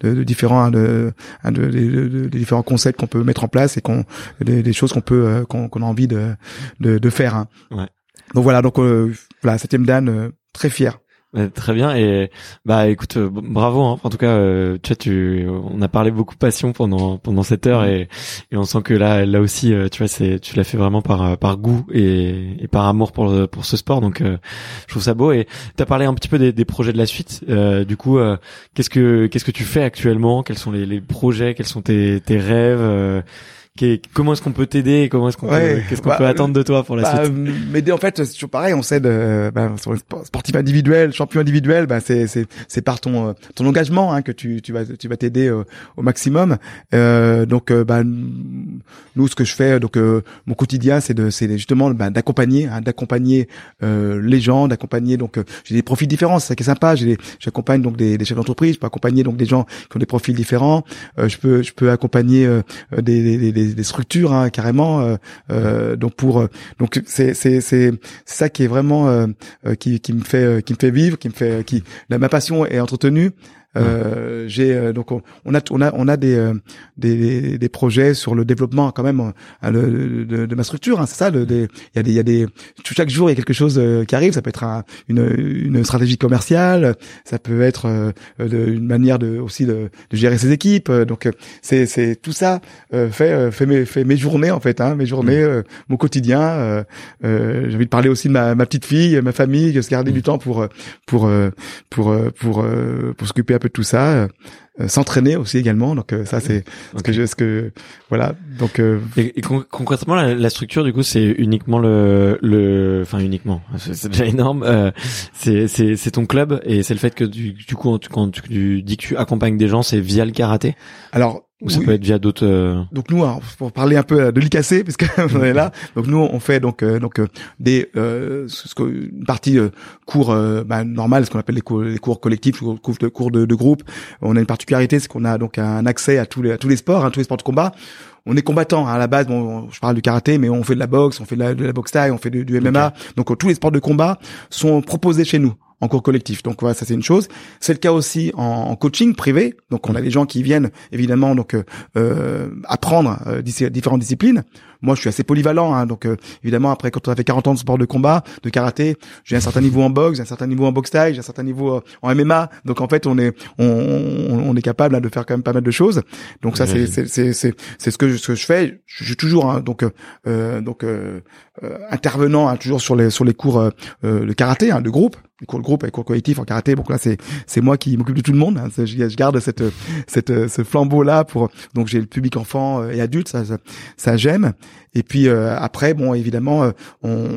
de, de différents de, de, de, différents concepts qu'on peut mettre en place et qu'on des, choses qu'on peut qu'on a envie de de, de faire. Hein. Ouais. Donc voilà, donc euh, voilà, septième Dan, euh, très fier. très bien. Et bah écoute euh, bravo hein. en tout cas euh, tu vois tu on a parlé beaucoup passion pendant pendant cette heure et, et on sent que là là aussi euh, tu vois c'est tu l'as fait vraiment par par goût et, et par amour pour pour ce sport. Donc je trouve ça beau. Et tu as parlé un petit peu des, des projets de la suite. Du coup qu'est-ce que qu'est-ce que tu fais actuellement? Quels sont les, les projets? Quels sont tes tes rêves? Comment est-ce qu'on peut t'aider Comment est-ce qu'on qu'est-ce qu'on bah, peut attendre de toi pour la bah, suite M'aider en fait, c'est toujours pareil. On s'aide euh, bah, sportif individuel, champion individuel. Bah, c'est c'est c'est par ton euh, ton engagement hein, que tu tu vas tu vas t'aider euh, au maximum. Euh, donc bah nous ce que je fais donc mon quotidien c'est de c'est justement bah, d'accompagner hein, d'accompagner les gens, d'accompagner donc j'ai des profils différents. C'est ça qui est sympa. J'ai j'accompagne donc des, des chefs d'entreprise. Je peux accompagner donc des gens qui ont des profils différents. je peux je peux accompagner des, des, des des, structures hein, carrément. Euh, euh, donc pour euh, donc c'est c'est c'est ça qui est vraiment qui qui me fait qui me fait vivre, qui me fait qui ma passion est entretenue. Euh, j'ai euh, donc on, a on a on a des, euh, des, des projets sur le développement quand même de, de, ma structure. Hein, c'est ça. il y a des il y a des chaque jour il y a quelque chose qui arrive. Ça peut être une une stratégie commerciale. Ça peut être une manière de aussi de, de gérer ses équipes. Donc c'est c'est tout ça fait fait mes fait mes journées en fait. Hein, mes journées, mmh. mon quotidien. j'ai envie de parler aussi de ma, ma petite fille, ma famille, se garder mmh. du temps pour pour pour pour pour, s'occuper peu tout ça. Euh, euh, s'entraîner aussi également donc euh, ça c'est ce que je ce que voilà donc et, concrètement la, structure du coup c'est uniquement le le enfin uniquement c'est déjà énorme c'est c'est c'est ton club et c'est le fait que du, du coup quand tu dis que tu accompagnes des gens c'est via le karaté? Alors ou ça peut être via d'autres. Euh, donc nous, pour parler un peu euh, de l'IKC, puisque on est là. Donc nous, on fait donc euh, donc des ce que, une partie cours bah, normal, ce qu'on appelle les cours, les cours collectifs, cours de cours de, de, groupe. On a une particularité, c'est qu'on a donc un accès à tous les à tous les sports, hein, tous les sports de combat on est combattant hein, à la base. Bon, je parle du karaté, mais on fait de la boxe, on fait de la, de la boxe taille, on fait du, MMA. Donc tous les sports de combat sont proposés chez nous en cours collectif. Donc voilà, ça c'est une chose. C'est le cas aussi en, coaching privé. Donc on a des gens qui viennent évidemment donc euh, euh apprendre euh, différentes disciplines. Moi, je suis assez polyvalent, hein, donc euh, évidemment après quand on a fait 40 ans de sport de combat, de karaté, j'ai un certain niveau en boxe, un certain niveau en boxe taille, j'ai un certain niveau en MMA. Donc en fait, on est on, on, est capable de faire quand même pas mal de choses. Donc ça c'est c'est c'est c'est ce que je, ce que je fais. Je suis toujours hein, donc donc intervenant hein, toujours sur les sur les cours de karaté hein, de groupe les cours de groupe et cours collectifs en karaté. Donc là, c'est c'est moi qui m'occupe de tout le monde. Hein. Je, je, garde cette cette ce flambeau là pour donc j'ai le public enfant et adulte, ça ça, ça j'aime. Et puis euh, après, bon, évidemment, euh, on,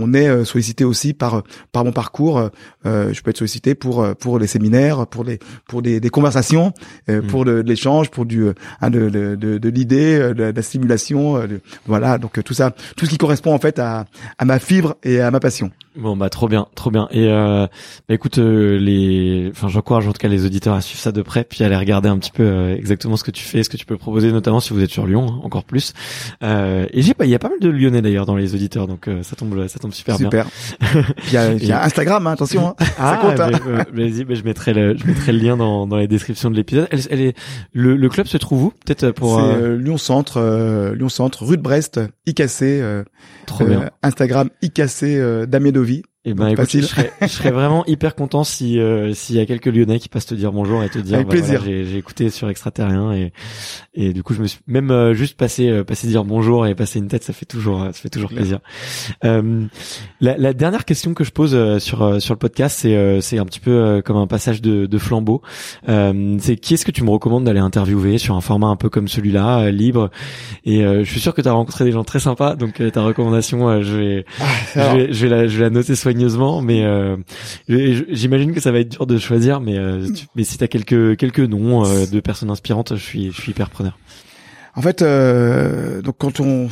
on, est euh, sollicité aussi par par mon parcours. je peux être sollicité pour pour les séminaires, pour les pour des, des conversations, mmh. pour de, l'échange, pour du hein, de, de, de, de l'idée, de, la stimulation. voilà, donc tout ça, tout ce qui correspond en fait à à ma fibre et à ma passion. Bon bah trop bien, trop bien. Et euh, bah, écoute, les, enfin j'encourage en tout cas les auditeurs à suivre ça de près, puis à aller regarder un petit peu exactement ce que tu fais, ce que tu peux proposer, notamment si vous êtes sur Lyon, hein, encore plus. Euh, et j'ai pas, il y a pas mal de Lyonnais d'ailleurs dans les auditeurs, donc euh, ça tombe, ça tombe super, super. bien. il y a, il y a Instagram, hein, attention. Hein. Ah, ça compte. Hein. Vas-y, je mettrai le, je mettrai le lien dans, dans les descriptions de l'épisode. Elle, elle, est, le, le club se trouve où? Peut-être pour. C'est euh, Lyon Centre, euh, Lyon Centre, rue de Brest, IKC. Trop bien. Instagram IKC Damiedovi. Et eh ben écoute, je serais, je serais, vraiment hyper content si euh, s'il y a quelques Lyonnais qui passent te dire bonjour et te dire Avec bah, plaisir. j'ai écouté sur Extraterrien et et du coup je me suis même euh, juste passé euh, passé dire bonjour et passer une tête ça fait toujours ça fait toujours plaisir. Euh, la, la, dernière question que je pose sur sur le podcast c'est c'est un petit peu comme un passage de, de flambeau. c'est qui est-ce que tu me recommandes d'aller interviewer sur un format un peu comme celui-là libre? Et je suis sûr que tu as rencontré des gens très sympas donc ta recommandation je vais, ah, je vais je vais la je vais la noter soigneusement, mais euh, j'imagine que ça va être dur de choisir. Mais euh, mais si t'as quelques quelques noms euh, de personnes inspirantes, je suis je suis hyper preneur. En fait, euh, donc quand on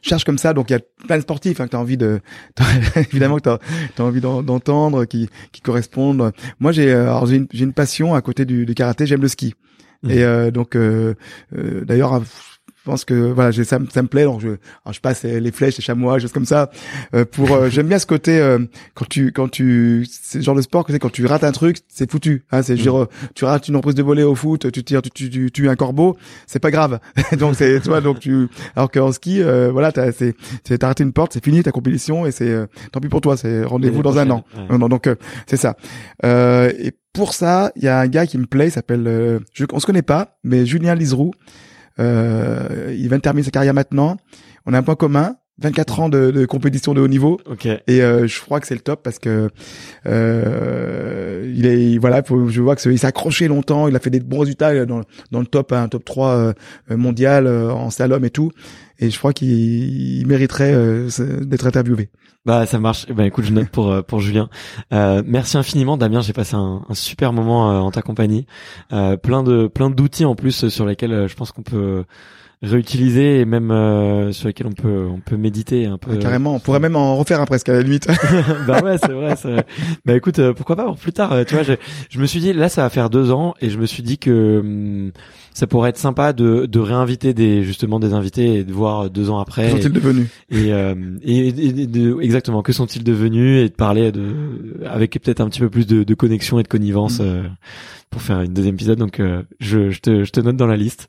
cherche comme ça, donc il y a plein de sportifs hein, que tu as envie de, évidemment que tu as, envie d'entendre, qui, qui correspondent. Moi, j'ai j'ai une, une, passion à côté du, du karaté, j'aime le ski. Mmh. Et donc, d'ailleurs, je pense que voilà, j'ai- ça, me- ça me plaît. Donc je, alors, je passe les flèches, les chamois, choses comme ça. Euh, pour, euh, j'aime bien ce côté euh, quand tu, quand tu, c'est le genre de sport que c'est quand tu rates un truc, c'est foutu. Hein, c'est genre, tu rates une reprise de volée au foot, tu tires, tu, tu, tu tues un corbeau, c'est pas grave. donc c'est, tu vois, donc tu, alors qu'en ski, euh, voilà, t'as, c'est, t'as raté une porte, c'est fini ta compétition et c'est, euh, tant pis pour toi, c'est rendez-vous dans un an. ouais. Non, donc euh, c'est ça. Euh, et pour ça, il y a un gars qui me plaît, il s'appelle, euh, je, on se connaît pas, mais Julien Liseroux. Euh, il vient de terminer sa carrière maintenant. On a un point commun, 24 ans de, de compétition de haut niveau. Ok. Et euh, je crois que c'est le top parce que euh, il est voilà, faut- je vois que il s'est accroché longtemps, il a fait des bons résultats dans, dans le top un top 3 euh, mondial euh, en slalom et tout. Et je crois qu'il il mériterait euh, d'être interviewé. Bah ça marche. Bah écoute, je note pour euh, pour Julien. Euh, merci infiniment, Damien. J'ai passé un, un super moment euh, en ta compagnie. Euh, plein de plein d'outils en plus euh, sur lesquels euh, je pense qu'on peut réutiliser et même euh, sur lesquels on peut on peut méditer un peu. Ouais, carrément, on pourrait même en refaire un presque à la limite. bah ouais, c'est vrai. c'est vrai. Bah écoute, euh, pourquoi pas pour plus tard. euh, Tu vois, je, je me suis dit là, ça va faire deux ans et je me suis dit que hum, ça pourrait être sympa de de réinviter des justement des invités et de voir deux ans après. Qu'en et- sont-ils devenus et, euh, et, de, exactement que sont-ils devenus et de parler de avec peut-être un petit peu plus de, de connexion et de connivence Mm. euh, pour faire une deuxième épisode donc euh, je, je te je te note dans la liste